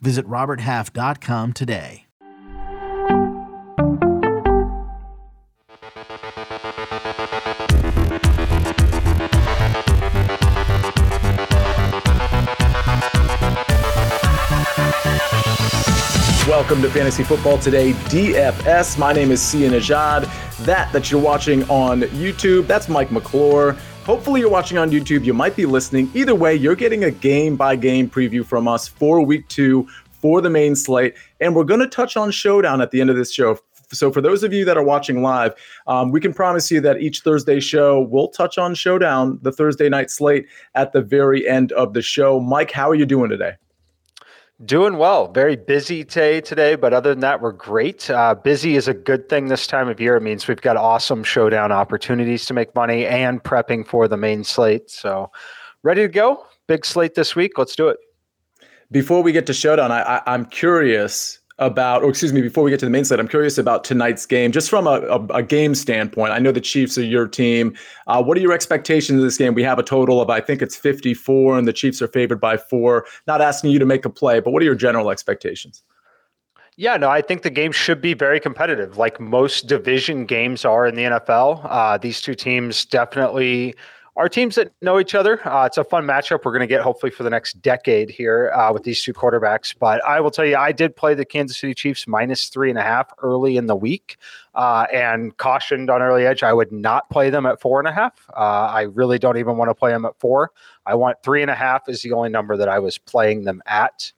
Visit RobertHalf.com today. Welcome to Fantasy Football Today DFS. My name is Sia Nejad. That that you're watching on YouTube, that's Mike McClure. Hopefully you're watching on YouTube. You might be listening. Either way, you're getting a game by game preview from us for week two for the main slate. And we're going to touch on Showdown at the end of this show. So, for those of you that are watching live, um, we can promise you that each Thursday show will touch on Showdown, the Thursday night slate, at the very end of the show. Mike, how are you doing today? Doing well. Very busy day today, but other than that, we're great. Uh, busy is a good thing this time of year. It means we've got awesome showdown opportunities to make money and prepping for the main slate. So, ready to go. Big slate this week. Let's do it. Before we get to showdown, I, I, I'm curious about, or excuse me, before we get to the main slate, I'm curious about tonight's game, just from a, a, a game standpoint. I know the Chiefs are your team. Uh, what are your expectations of this game? We have a total of, I think it's 54, and the Chiefs are favored by four. Not asking you to make a play, but what are your general expectations? Yeah, no, I think the game should be very competitive, like most division games are in the NFL. Uh, these two teams definitely are teams that know each other. Uh, it's a fun matchup. We're going to get hopefully for the next decade here uh, with these two quarterbacks. But I will tell you, I did play the Kansas City Chiefs minus three and a half early in the week, uh, and cautioned on early edge I would not play them at four and a half. Uh, I really don't even want to play them at four. I want three and a half is the only number that I was playing them at.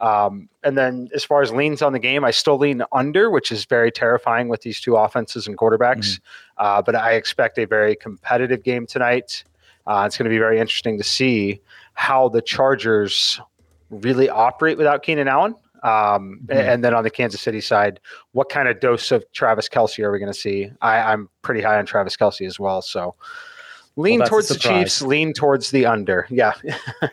Um, and then as far as leans on the game, I still lean under, which is very terrifying with these two offenses and quarterbacks. Mm-hmm. Uh, but I expect a very competitive game tonight. Uh, it's going to be very interesting to see how the Chargers really operate without Keenan Allen. Um, mm-hmm. And then on the Kansas City side, what kind of dose of Travis Kelce are we going to see? I, am pretty high on Travis Kelce as well. So lean well, towards the Chiefs, lean towards the under. Yeah.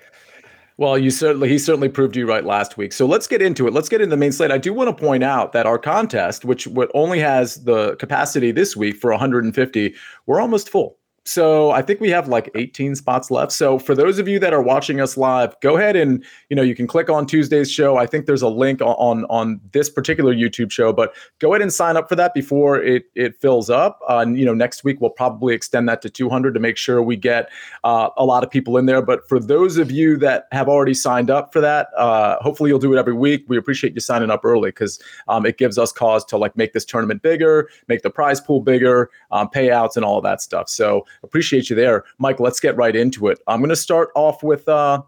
Well, you certainly he certainly proved you right last week. So let's get into it. Let's get into the main slate. I do want to point out that our contest, which what only has the capacity this week for 150, we're almost full. So I think we have like 18 spots left. So for those of you that are watching us live, go ahead and you know you can click on Tuesday's show. I think there's a link on on this particular YouTube show, but go ahead and sign up for that before it it fills up. Uh, you know next week we'll probably extend that to 200 to make sure we get uh, a lot of people in there. But for those of you that have already signed up for that, uh, hopefully you'll do it every week. We appreciate you signing up early because um, it gives us cause to like make this tournament bigger, make the prize pool bigger, um, payouts, and all that stuff. So appreciate you there. Mike, let's get right into it. I'm going to start off with uh,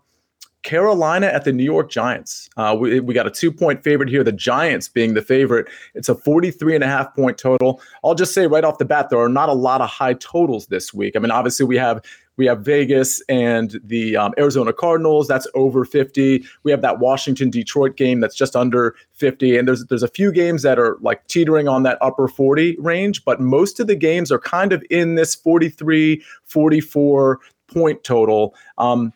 Carolina at the New York Giants. Uh, we, we got a two point favorite here, the Giants being the favorite. It's a 43 and a half point total. I'll just say right off the bat, there are not a lot of high totals this week. I mean, obviously, we have we have Vegas and the um, Arizona Cardinals. That's over 50. We have that Washington Detroit game that's just under 50. And there's there's a few games that are like teetering on that upper 40 range, but most of the games are kind of in this 43, 44 point total. Um,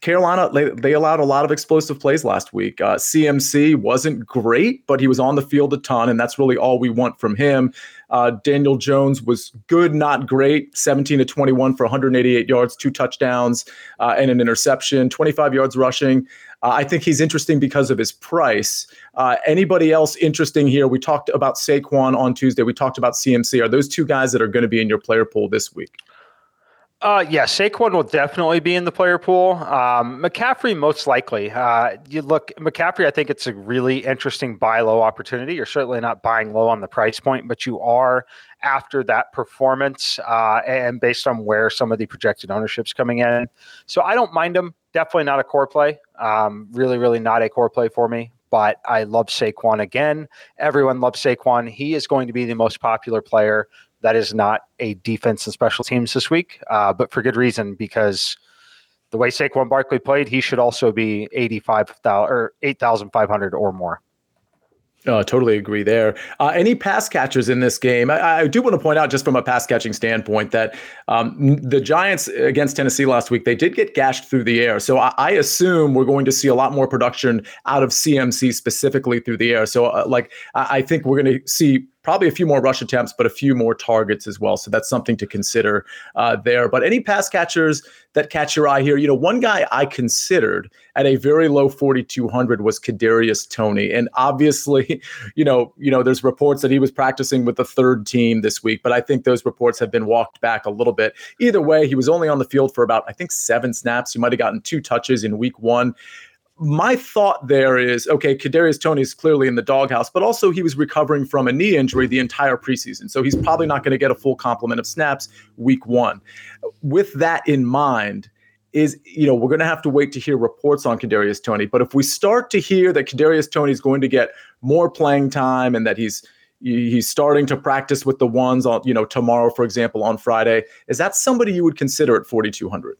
Carolina, they, allowed a lot of explosive plays last week. Uh, CMC wasn't great, but he was on the field a ton, and that's really all we want from him. Uh, Daniel Jones was good, not great. 17 to 21 for 188 yards, two touchdowns, uh, and an interception, 25 yards rushing. Uh, I think he's interesting because of his price. Uh, anybody else interesting here? We talked about Saquon on Tuesday. We talked about CMC. Are those two guys that are going to be in your player pool this week? Uh, yeah, Saquon will definitely be in the player pool. Um, McCaffrey, most likely. Uh, you look, McCaffrey, I think it's a really interesting buy low opportunity. You're certainly not buying low on the price point, but you are after that performance uh, and based on where some of the projected ownership's coming in. So I don't mind him. Definitely not a core play. Um, really, really not a core play for me. But I love Saquon again. Everyone loves Saquon. He is going to be the most popular player that is not a defense and special teams this week, uh, but for good reason because the way Saquon Barkley played, he should also be eighty five thousand or eight thousand five hundred or more. Uh, totally agree there. Uh, any pass catchers in this game? I, I, do want to point out, just from a pass catching standpoint, that um, the Giants against Tennessee last week, they did get gashed through the air. So I, I, assume we're going to see a lot more production out of CMC specifically through the air. So, uh, like, I, I think we're going to see probably a few more rush attempts, but a few more targets as well. So that's something to consider uh, there. But any pass catchers that catch your eye here, you know, one guy I considered at a very low 4,200 was Kadarius Toney, and obviously, you know, you know, there's reports that he was practicing with the third team this week, but I think those reports have been walked back a little bit. Either way, he was only on the field for about I think seven snaps. He might have gotten two touches in week one my thought there is okay, Kadarius Toney is clearly in the doghouse, but also he was recovering from a knee injury the entire preseason, so he's probably not going to get a full complement of snaps week one. With that in mind, is you know we're going to have to wait to hear reports on Kadarius Toney, but if we start to hear that Kadarius Toney is going to get more playing time and that he's he's starting to practice with the ones on you know tomorrow, for example, on Friday, is that somebody you would consider at 4200?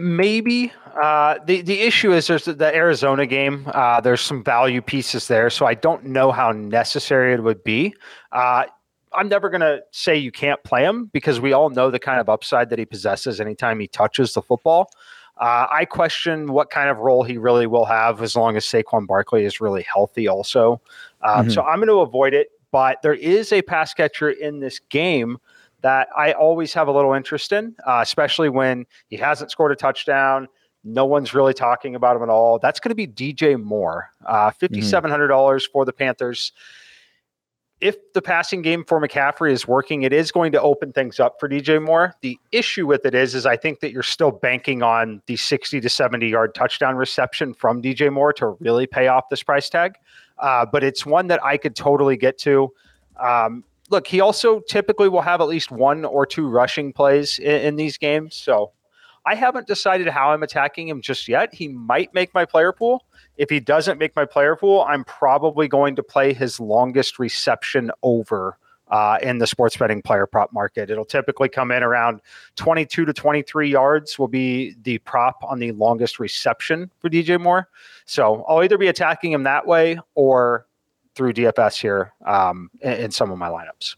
Maybe uh, the the issue is there's the Arizona game. Uh, there's some value pieces there, so I don't know how necessary it would be. Uh, I'm never going to say you can't play him because we all know the kind of upside that he possesses anytime he touches the football. Uh, I question what kind of role he really will have as long as Saquon Barkley is really healthy, also. Um, mm-hmm. So I'm going to avoid it. But there is a pass catcher in this game that I always have a little interest in, uh, especially when he hasn't scored a touchdown. No one's really talking about him at all. That's going to be DJ Moore, uh, $5,700 mm for the Panthers. If the passing game for McCaffrey is working, it is going to open things up for DJ Moore. The issue with it is, is I think that you're still banking on the 60 to 70 yard touchdown reception from DJ Moore to really pay off this price tag. Uh, but it's one that I could totally get to. Um, look, he also typically will have at least one or two rushing plays in, in, these games. So I haven't decided how I'm attacking him just yet. He might make my player pool. If he doesn't make my player pool, I'm probably going to play his longest reception over uh, in the sports betting player prop market. It'll typically come in around 22 to 23 yards, will be the prop on the longest reception for DJ Moore. So I'll either be attacking him that way or through DFS here um, in, in some of my lineups.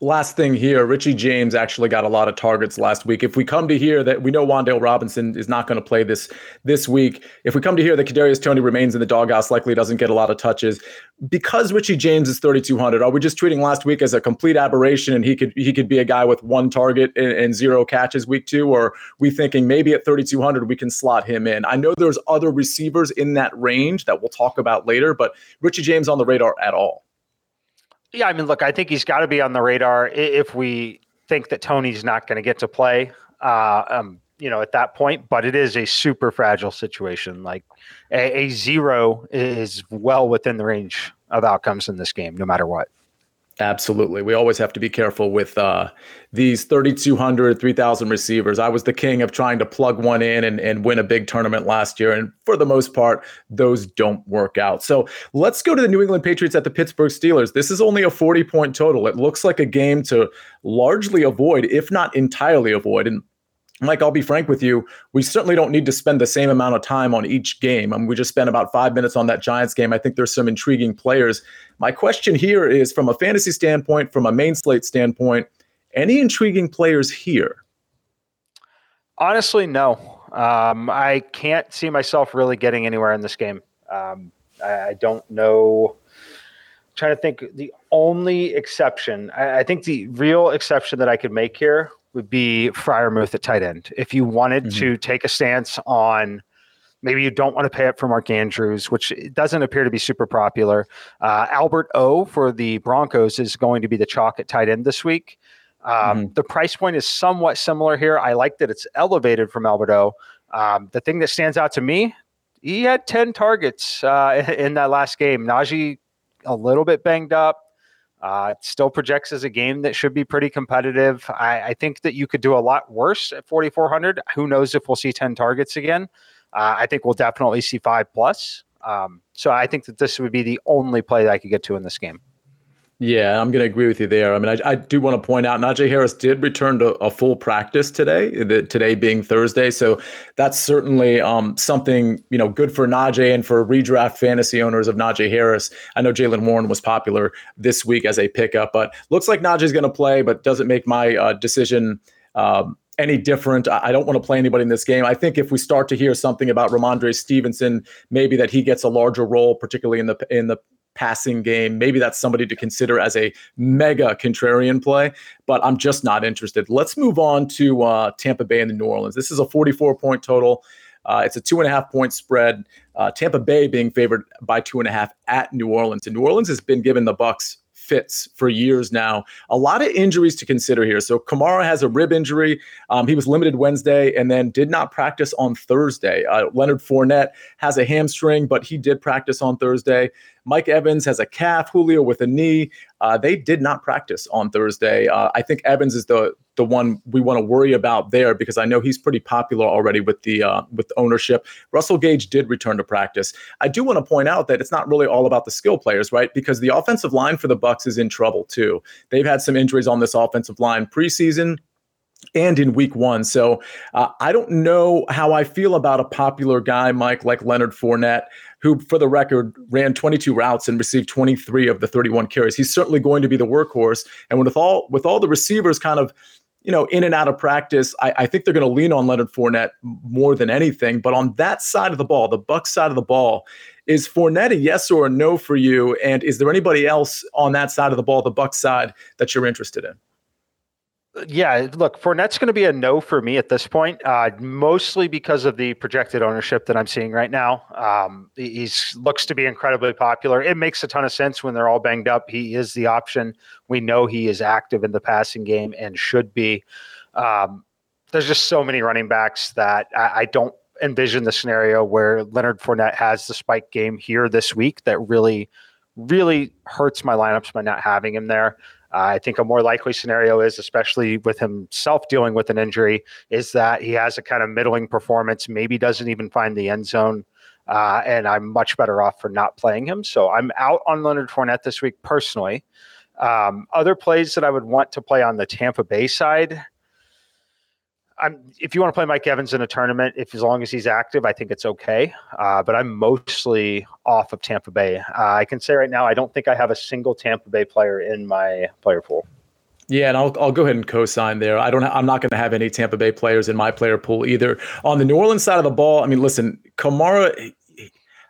Last thing here, Richie James actually got a lot of targets last week. If we come to hear that we know Wan'Dale Robinson is not going to play this this week, if we come to hear that Kadarius Toney remains in the doghouse, likely doesn't get a lot of touches, because Richie James is 3,200, are we just treating last week as a complete aberration and he could he could be a guy with one target and, and zero catches week two, or we thinking maybe at 3,200 we can slot him in? I know there's other receivers in that range that we'll talk about later, but Richie James on the radar at all? Yeah, I mean, look, I think he's got to be on the radar if we think that Toney's not going to get to play. Uh, um, you know, at that point, but it is a super fragile situation. Like a, a zero is well within the range of outcomes in this game, no matter what. Absolutely. We always have to be careful with uh, these 3,200, 3,000 receivers. I was the king of trying to plug one in and, and win a big tournament last year. And for the most part, those don't work out. So let's go to the New England Patriots at the Pittsburgh Steelers. This is only a 40 point total. It looks like a game to largely avoid, if not entirely avoid. And Mike, I'll be frank with you. We certainly don't need to spend the same amount of time on each game. I mean, we just spent about five minutes on that Giants game. I think there's some intriguing players. My question here is from a fantasy standpoint, from a main slate standpoint, any intriguing players here? Honestly, no. Um, I can't see myself really getting anywhere in this game. Um, I, I, don't know. I'm trying to think. The only exception, I, I think the real exception that I could make here would be Freiermuth at tight end. If you wanted mm-hmm. to take a stance on maybe you don't want to pay up for Mark Andrews, which doesn't appear to be super popular. Uh, Albert O for the Broncos is going to be the chalk at tight end this week. Um, mm-hmm. The price point is somewhat similar here. I like that it's elevated from Albert O. Um, the thing that stands out to me, he had 10 targets uh, in that last game. Najee a little bit banged up. Uh, still projects as a game that should be pretty competitive. I, I, think that you could do a lot worse at 4,400. Who knows if we'll see 10 targets again? Uh, I think we'll definitely see five plus. Um, so I think that this would be the only play that I could get to in this game. Yeah, I'm going to agree with you there. I mean, I, I do want to point out Najee Harris did return to a full practice today, the, today being Thursday. So that's certainly um, something, you know, good for Najee and for redraft fantasy owners of Najee Harris. I know Jaylen Warren was popular this week as a pickup, but looks like Najee's going to play, but doesn't make my uh, decision. Um, any different. I don't want to play anybody in this game. I think if we start to hear something about Rhamondre Stevenson, maybe that he gets a larger role, particularly in the in the passing game. Maybe that's somebody to consider as a mega contrarian play, but I'm just not interested. Let's move on to uh, Tampa Bay and the New Orleans. This is a 44 point total. Uh, it's a two and a half point spread. Uh, Tampa Bay being favored by two and a half at New Orleans, and New Orleans has been given the Bucs fits for years now. A lot of injuries to consider here. So Kamara has a rib injury. Um, he was limited Wednesday and then did not practice on Thursday. Uh, Leonard Fournette has a hamstring, but he did practice on Thursday. Mike Evans has a calf, Julio with a knee. Uh, they did not practice on Thursday. Uh, I think Evans is the the one we want to worry about there because I know he's pretty popular already with the uh, with ownership. Russell Gage did return to practice. I do want to point out that it's not really all about the skill players, right? Because the offensive line for the Bucks is in trouble too. They've had some injuries on this offensive line preseason and in week one. So uh, I don't know how I feel about a popular guy, Mike, like Leonard Fournette, who, for the record, ran 22 routes and received 23 of the 31 carries. He's certainly going to be the workhorse. And with all with all the receivers kind of you know, in and out of practice, I, I think they're going to lean on Leonard Fournette more than anything. But on that side of the ball, the Bucs side of the ball, is Fournette a yes or a no for you? And is there anybody else on that side of the ball, the Bucs side, that you're interested in? Yeah, look, Fournette's going to be a no for me at this point, uh, mostly because of the projected ownership that I'm seeing right now. Um, he's looks to be incredibly popular. It makes a ton of sense when they're all banged up. He is the option. We know he is active in the passing game and should be. Um, there's just so many running backs that I, I don't envision the scenario where Leonard Fournette has the spike game here this week that really, really hurts my lineups by not having him there. I think a more likely scenario is, especially with himself dealing with an injury, is that he has a kind of middling performance, maybe doesn't even find the end zone. Uh, and I'm much better off for not playing him. So I'm out on Leonard Fournette this week personally. Um, other plays that I would want to play on the Tampa Bay side, I'm if you want to play Mike Evans in a tournament, if as long as he's active, I think it's okay. Uh, but I'm mostly off of Tampa Bay. Uh, I can say right now, I don't think I have a single Tampa Bay player in my player pool. Yeah, and I'll, I'll go ahead and co-sign there. I don't. I'm not going to have any Tampa Bay players in my player pool either. On the New Orleans side of the ball, I mean, listen, Kamara,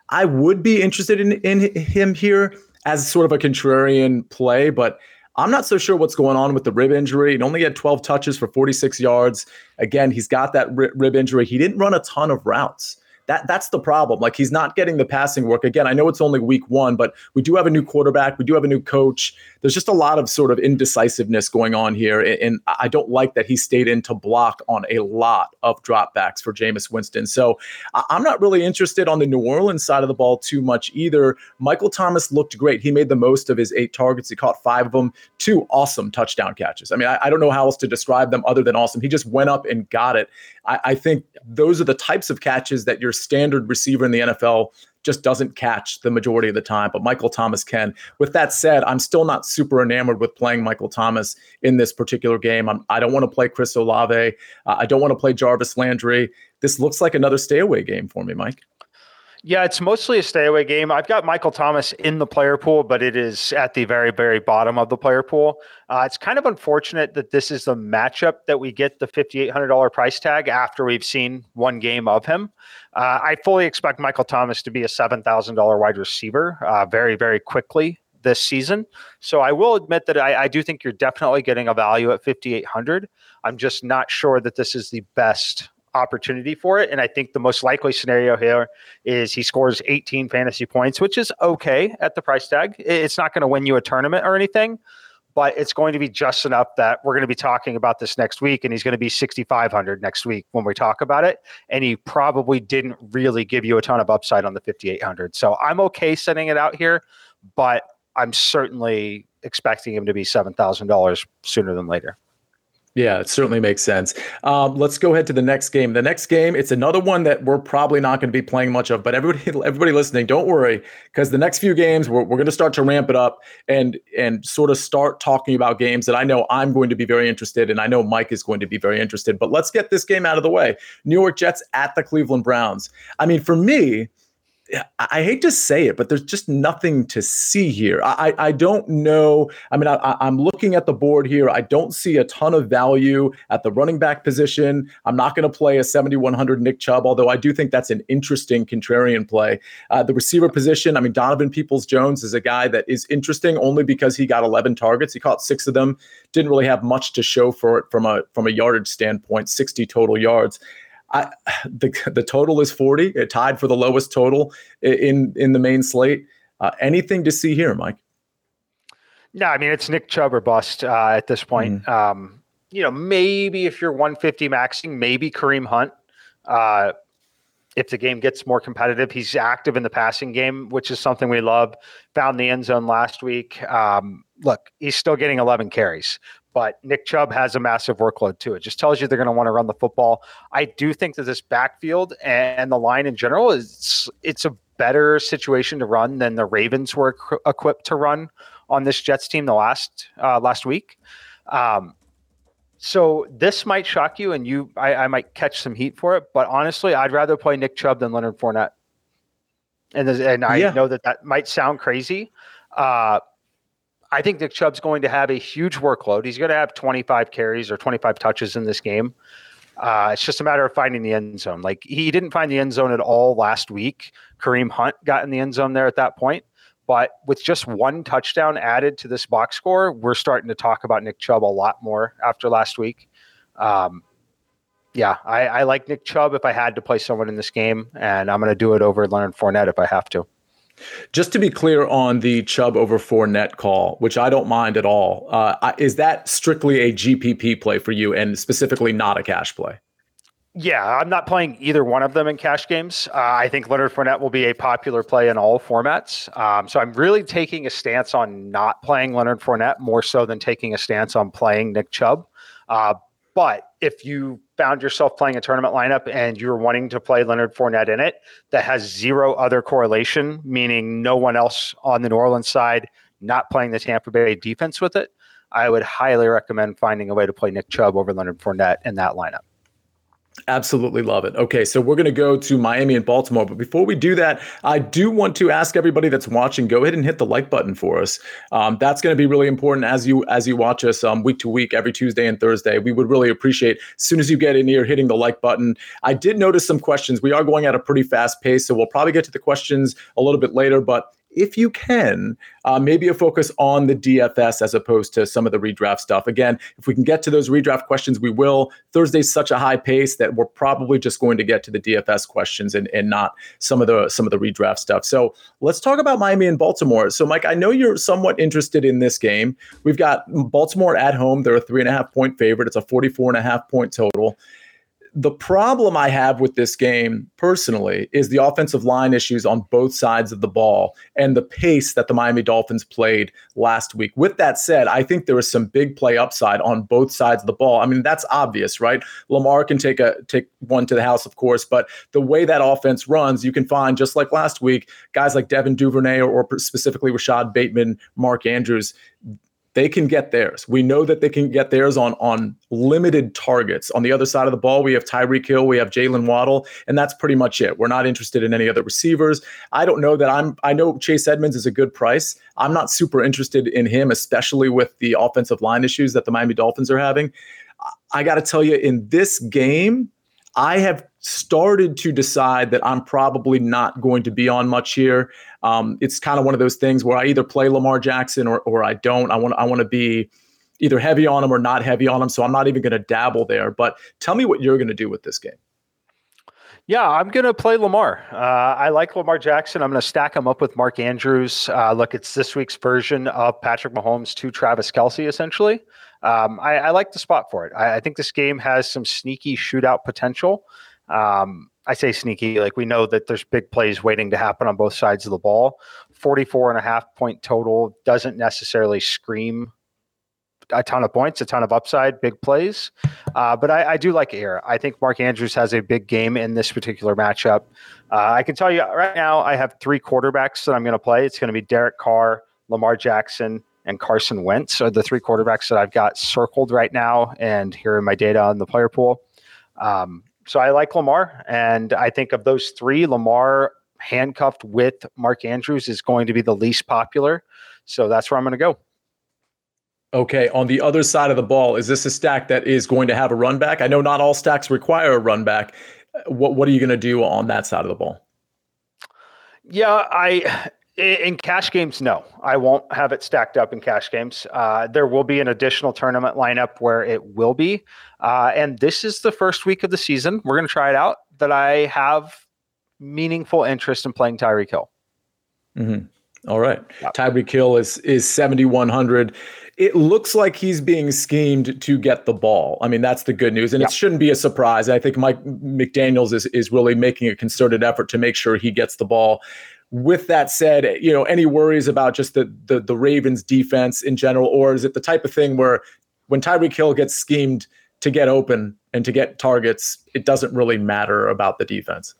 I would be interested in in him here as sort of a contrarian play, but I'm not so sure what's going on with the rib injury. He only had 12 touches for 46 yards. Again, he's got that rib injury. He didn't run a ton of routes. That that's the problem. Like he's not getting the passing work. Again, I know it's only week one, but we do have a new quarterback. We do have a new coach. There's just a lot of sort of indecisiveness going on here, and I don't like that he stayed in to block on a lot of dropbacks for Jameis Winston. So I'm not really interested on the New Orleans side of the ball too much either. Michael Thomas looked great. He made the most of his eight targets. He caught five of them, two awesome touchdown catches. I mean, I, I don't know how else to describe them other than awesome. He just went up and got it. I, I think those are the types of catches that your standard receiver in the NFL just doesn't catch the majority of the time, but Michael Thomas can. With that said, I'm still not super enamored with playing Michael Thomas in this particular game. I'm, I do not want to play Chris Olave. Uh, I don't want to play Jarvis Landry. This looks like another stay away game for me, Mike. Yeah, it's mostly a stay away game. I've got Michael Thomas in the player pool, but it is at the very, very bottom of the player pool. Uh, it's kind of unfortunate that this is the matchup that we get the $5,800 price tag after we've seen one game of him. Uh, I fully expect Michael Thomas to be a $7,000 wide receiver uh, very, very quickly this season. So I will admit that I, I do think you're definitely getting a value at 5,800. I'm just not sure that this is the best opportunity for it. And I think the most likely scenario here is he scores 18 fantasy points, which is okay at the price tag. It's not going to win you a tournament or anything, but it's going to be just enough that we're going to be talking about this next week. And he's going to be 6,500 next week when we talk about it. And he probably didn't really give you a ton of upside on the 5,800. So I'm okay setting it out here, but I'm certainly expecting him to be $7,000 sooner than later. Yeah, it certainly makes sense. Um, let's go ahead to the next game. The next game, it's another one that we're probably not going to be playing much of, but everybody, everybody listening, don't worry, because the next few games we're, we're going to start to ramp it up and and sort of start talking about games that I know I'm going to be very interested in. I know Mike is going to be very interested. But let's get this game out of the way. New York Jets at the Cleveland Browns. I mean, for me, I hate to say it, but there's just nothing to see here. I, I don't know. I mean, I, I'm looking at the board here. I don't see a ton of value at the running back position. I'm not going to play a 7,100 Nick Chubb, although I do think that's an interesting contrarian play. Uh, the receiver position, I mean, Donovan Peoples Jones is a guy that is interesting only because he got 11 targets. He caught six of them. Didn't really have much to show for it from a from a yardage standpoint, 60 total yards. I, the the total is 40. It tied for the lowest total in in the main slate. Uh, anything to see here, Mike? No, I mean it's Nick Chubb or bust uh, at this point. Mm. Um, you know, maybe if you're 150 maxing, maybe Kareem Hunt. Uh, if the game gets more competitive, he's active in the passing game, which is something we love. Found the end zone last week. Um, look, he's still getting 11 carries, but Nick Chubb has a massive workload too. It just tells you they're going to want to run the football. I do think that this backfield and the line in general is it's a better situation to run than the Ravens were equipped to run on this Jets team the last uh, last week. Um, so this might shock you, and you I, I, might catch some heat for it. But honestly, I'd rather play Nick Chubb than Leonard Fournette. And and I yeah. know that that might sound crazy. Uh, I think Nick Chubb's going to have a huge workload. He's going to have 25 carries or 25 touches in this game. Uh, it's just a matter of finding the end zone. Like he didn't find the end zone at all last week. Kareem Hunt got in the end zone there at that point. But with just one touchdown added to this box score, we're starting to talk about Nick Chubb a lot more after last week. Um, yeah, I, I like Nick Chubb if I had to play someone in this game, and I'm going to do it over Leonard Fournette if I have to. Just to be clear on the Chubb over Fournette call, which I don't mind at all, uh, is that strictly a GPP play for you and specifically not a cash play? Yeah, I'm not playing either one of them in cash games. Uh, I think Leonard Fournette will be a popular play in all formats. Um, so I'm really taking a stance on not playing Leonard Fournette more so than taking a stance on playing Nick Chubb. Uh, but if you found yourself playing a tournament lineup and you're wanting to play Leonard Fournette in it that has zero other correlation, meaning no one else on the New Orleans side not playing the Tampa Bay defense with it, I would highly recommend finding a way to play Nick Chubb over Leonard Fournette in that lineup. Absolutely love it. Okay, so we're going to go to Miami and Baltimore. But before we do that, I do want to ask everybody that's watching, go ahead and hit the like button for us. Um, that's going to be really important as you as you watch us um, week to week, every Tuesday and Thursday. We would really appreciate as soon as you get in here hitting the like button. I did notice some questions. We are going at a pretty fast pace, so we'll probably get to the questions a little bit later. But if you can, uh, maybe a focus on the DFS as opposed to some of the redraft stuff. Again, if we can get to those redraft questions, we will. Thursday's such a high pace that we're probably just going to get to the DFS questions and, and not some of the some of the redraft stuff. So let's talk about Miami and Baltimore. So, Mike, I know you're somewhat interested in this game. We've got Baltimore at home. They're a three and a half point favorite. It's a 44 and a half point total the problem I have with this game personally is the offensive line issues on both sides of the ball and the pace that the Miami Dolphins played last week. With that said, I think there is some big play upside on both sides of the ball. I mean, that's obvious, right? Lamar can take a take one to the house, of course, but the way that offense runs, you can find just like last week, guys like Devin Duvernay or, or specifically Rashod Bateman, Mark Andrews they can get theirs. We know that they can get theirs on on limited targets. On the other side of the ball, we have Tyreek Hill, we have Jaylen Waddle, and that's pretty much it. We're not interested in any other receivers. I don't know that I'm. I know Chase Edmonds is a good price. I'm not super interested in him, especially with the offensive line issues that the Miami Dolphins are having. I got to tell you, in this game, I have started to decide that I'm probably not going to be on much here. Um, it's kind of one of those things where I either play Lamar Jackson or or I don't. I want I want to be either heavy on him or not heavy on him. So I'm not even going to dabble there. But tell me what you're going to do with this game. Yeah, I'm going to play Lamar. Uh, I like Lamar Jackson. I'm going to stack him up with Mark Andrews. Uh, look, it's this week's version of Patrick Mahomes to Travis Kelce, essentially. Um, I, I, like the spot for it. I, I, think this game has some sneaky shootout potential. Um, I say sneaky, like we know that there's big plays waiting to happen on both sides of the ball. 44 and a half point total doesn't necessarily scream a ton of points, a ton of upside, big plays. Uh, but I, I, do like it here. I think Mark Andrews has a big game in this particular matchup. Uh, I can tell you right now, I have three quarterbacks that I'm going to play. It's going to be Derek Carr, Lamar Jackson, and Carson Wentz are the three quarterbacks that I've got circled right now and here in my data on the player pool. Um, so I like Lamar, and I think of those three, Lamar handcuffed with Mark Andrews is going to be the least popular. So that's where I'm going to go. Okay, on the other side of the ball, is this a stack that is going to have a run back? I know not all stacks require a run back. What what are you going to do on that side of the ball? Yeah, I in cash games, no, I won't have it stacked up in cash games. Uh, there will be an additional tournament lineup where it will be, uh, and this is the first week of the season. We're going to try it out. That I have meaningful interest in playing Tyreek Hill. Mm-hmm. All right. Yep. Tyreek Hill is is 7100. It looks like he's being schemed to get the ball. I mean, that's the good news. And yep. it shouldn't be a surprise. I think Mike McDaniels is is really making a concerted effort to make sure he gets the ball. With that said, you know, any worries about just the the, the Ravens defense in general, or is it the type of thing where when Tyreek Hill gets schemed to get open and to get targets, it doesn't really matter about the defense?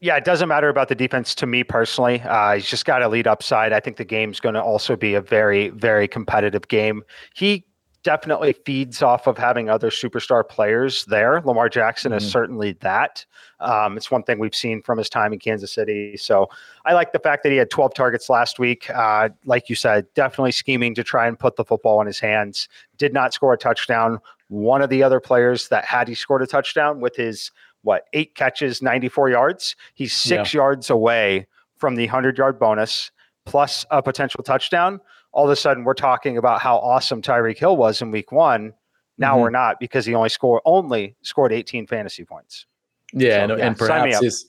Yeah, it doesn't matter about the defense to me personally. Uh, he's just got a lead upside. I think the game's going to also be a very, very competitive game. He definitely feeds off of having other superstar players there. Lamar Jackson mm-hmm. is certainly that. Um, it's one thing we've seen from his time in Kansas City. So I like the fact that he had 12 targets last week. Uh, like you said, definitely scheming to try and put the football in his hands. Did not score a touchdown. One of the other players that had he scored a touchdown with his what eight catches, 94 yards. He's six yeah. yards away from the 100 yard bonus plus a potential touchdown. All of a sudden, we're talking about how awesome Tyreek Hill was in week one. Now mm-hmm. we're not because he only scored only scored 18 fantasy points. Yeah, so, and, yeah, and perhaps his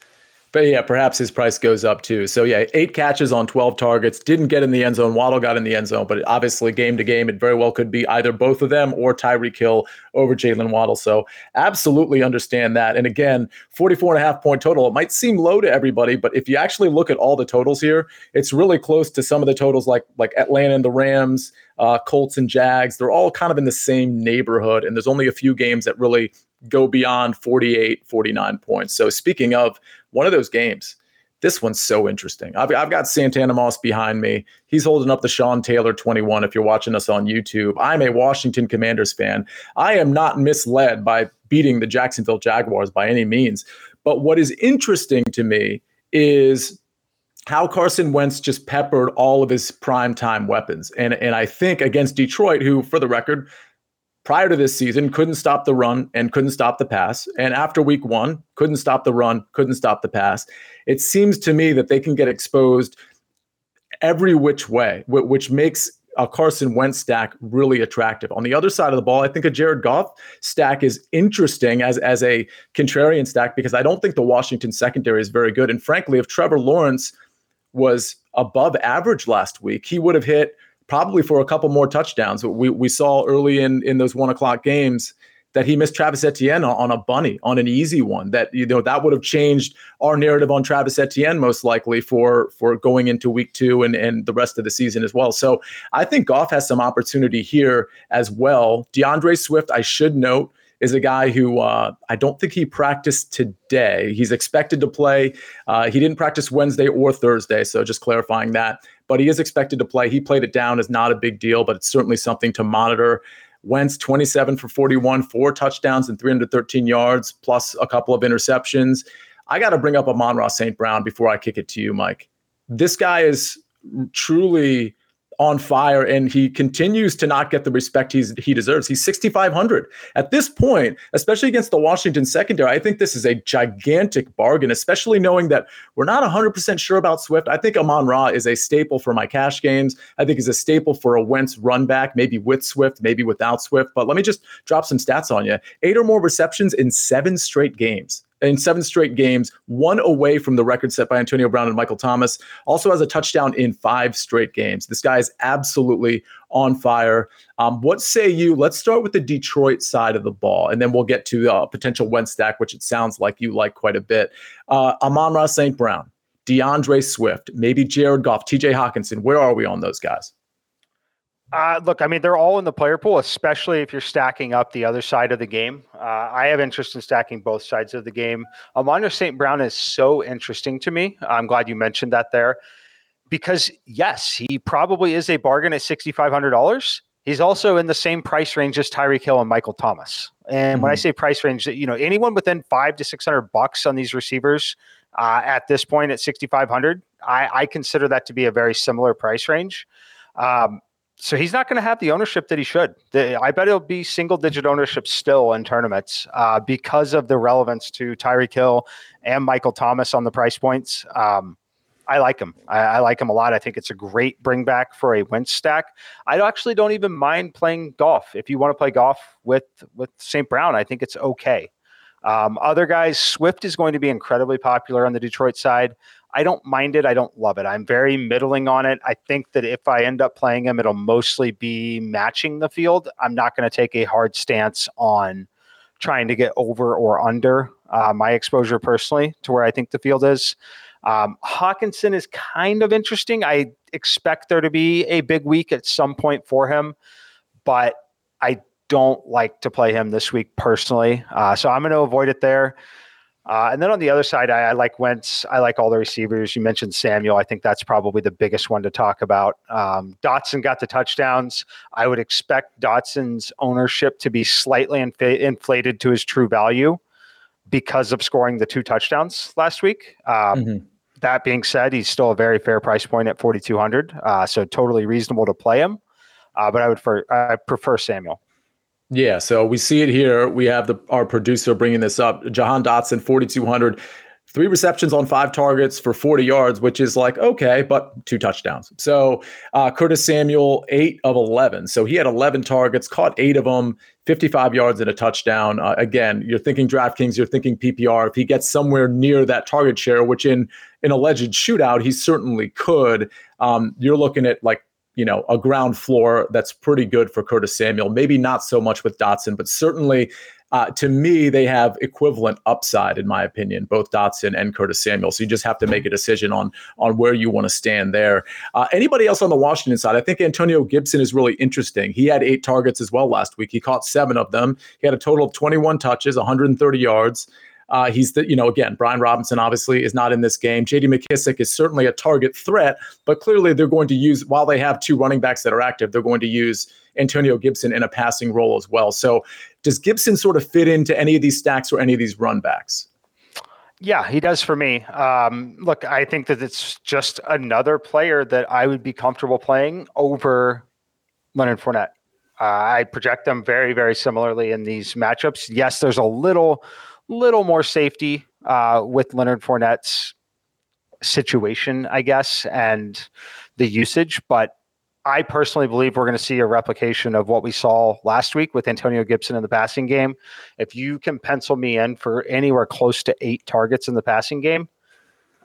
but yeah, perhaps his price goes up too. So yeah, eight catches on 12 targets, didn't get in the end zone. Waddle got in the end zone, but obviously game to game, it very well could be either both of them or Tyreek Hill over Jaylen Waddle. So absolutely understand that. And again, 44 and a half point total. It might seem low to everybody, but if you actually look at all the totals here, it's really close to some of the totals like like Atlanta and the Rams, uh, Colts and Jags. They're all kind of in the same neighborhood. And there's only a few games that really go beyond 48, 49 points. So speaking of one of those games, this one's so interesting. I've, I've got Santana Moss behind me. He's holding up the Sean Taylor 21 if you're watching us on YouTube. I'm a Washington Commanders fan. I am not misled by beating the Jacksonville Jaguars by any means. But what is interesting to me is how Carson Wentz just peppered all of his primetime weapons. And, and I think against Detroit, who, for the record, prior to this season couldn't stop the run and couldn't stop the pass. And after week one, couldn't stop the run, couldn't stop the pass. It seems to me that they can get exposed every which way, which makes a Carson Wentz stack really attractive. On the other side of the ball, I think a Jared Goff stack is interesting as, as a contrarian stack because I don't think the Washington secondary is very good. And frankly, if Trevor Lawrence was above average last week, he would have hit probably for a couple more touchdowns. We we saw early in in those one o'clock games that he missed Travis Etienne on, a bunny, on an easy one. That you know that would have changed our narrative on Travis Etienne most likely for for going into week two and and the rest of the season as well. So I think Goff has some opportunity here as well. DeAndre Swift, I should note. Is a guy who uh, I don't think he practiced today. He's expected to play. Uh, he didn't practice Wednesday or Thursday, so just clarifying that but he is expected to play. He played it down as not a big deal, but it's certainly something to monitor. Wentz 27 for 41, four touchdowns and 313 yards, plus a couple of interceptions. I got to bring up Amon-Ra St. Brown before I kick it to you, Mike. This guy is truly on fire and he continues to not get the respect he's, he deserves. He's 6,500. At this point, especially against the Washington secondary, I think this is a gigantic bargain, especially knowing that we're not 100% sure about Swift. I think Amon Ra is a staple for my cash games. I think he's a staple for a Wentz run back, maybe with Swift, maybe without Swift. But let me just drop some stats on you eight or more receptions in seven straight games in seven straight games, one away from the record set by Antonio Brown and Michael Thomas. Also has a touchdown in five straight games. This guy is absolutely on fire. Um, what say you? Let's start with the Detroit side of the ball, and then we'll get to uh, potential Wentz stack, which it sounds like you like quite a bit. Uh, Amon-Ra St. Brown, DeAndre Swift, maybe Jared Goff, TJ Hockenson. Where are we on those guys? Uh, look, I mean, they're all in the player pool, especially if you're stacking up the other side of the game. Uh, I have interest in stacking both sides of the game. Amon St. Brown is so interesting to me. I'm glad you mentioned that there because, yes, he probably is a bargain at $6,500. He's also in the same price range as Tyreek Hill and Michael Thomas. And mm-hmm. when I mm-hmm. say price range, you know, anyone within five to 600 bucks on these receivers uh, at this point at 6,500, I, I consider that to be a very similar price range. Um, so he's not going to have the ownership that he should. The, I bet it'll be single digit ownership still in tournaments uh, because of the relevance to Tyreek Hill and Michael Thomas on the price points. Um, I like him. I, I, like him a lot. I think it's a great bring back for a Wentz stack. I actually don't even mind playing Goff. If you want to play Goff with with St. Brown, I think it's okay. Um, other guys, Swift is going to be incredibly popular on the Detroit side. I don't mind it. I don't love it. I'm very middling on it. I think that if I end up playing him, it'll mostly be matching the field. I'm not going to take a hard stance on trying to get over or under uh, my exposure personally to where I think the field is. Um, Hockenson is kind of interesting. I expect there to be a big week at some point for him, but I don't like to play him this week personally. Uh, so I'm going to avoid it there. Uh, and then on the other side, I, I, like Wentz. I like all the receivers. You mentioned Samuel. I think that's probably the biggest one to talk about. Um, Dotson got the touchdowns. I would expect Dotson's ownership to be slightly inf- inflated to his true value because of scoring the two touchdowns last week. Um, mm-hmm. That being said, he's still a very fair price point at 4,200. Uh, so totally reasonable to play him. Uh, but I would for, I prefer Samuel. Yeah, so we see it here. We have the our producer bringing this up. Jahan Dotson, 4,200, three receptions on five targets for 40 yards, which is like, okay, but two touchdowns. So uh, Curtis Samuel, eight of 11. So he had 11 targets, caught eight of them, 55 yards and a touchdown. Uh, again, you're thinking DraftKings, you're thinking PPR. If he gets somewhere near that target share, which in an alleged shootout, he certainly could, um, you're looking at like you know, a ground floor that's pretty good for Curtis Samuel. Maybe not so much with Dotson, but certainly uh, to me, they have equivalent upside, in my opinion, both Dotson and Curtis Samuel. So you just have to make a decision on on where you want to stand there. Uh, anybody else on the Washington side? I think Antonio Gibson is really interesting. He had eight targets as well last week. He caught seven of them. He had a total of 21 touches, 130 yards. Uh, he's the, you know, again, Brian Robinson obviously is not in this game. JD McKissic is certainly a target threat, but clearly they're going to use, while they have two running backs that are active, they're going to use Antonio Gibson in a passing role as well. So does Gibson sort of fit into any of these stacks or any of these run backs? Yeah, he does for me. Um, look, I think that it's just another player that I would be comfortable playing over Leonard Fournette. Uh, I project them very, very similarly in these matchups. Yes, there's a little little more safety uh, with Leonard Fournette's situation, I guess, and the usage. But I personally believe we're going to see a replication of what we saw last week with Antonio Gibson in the passing game. If you can pencil me in for anywhere close to eight targets in the passing game,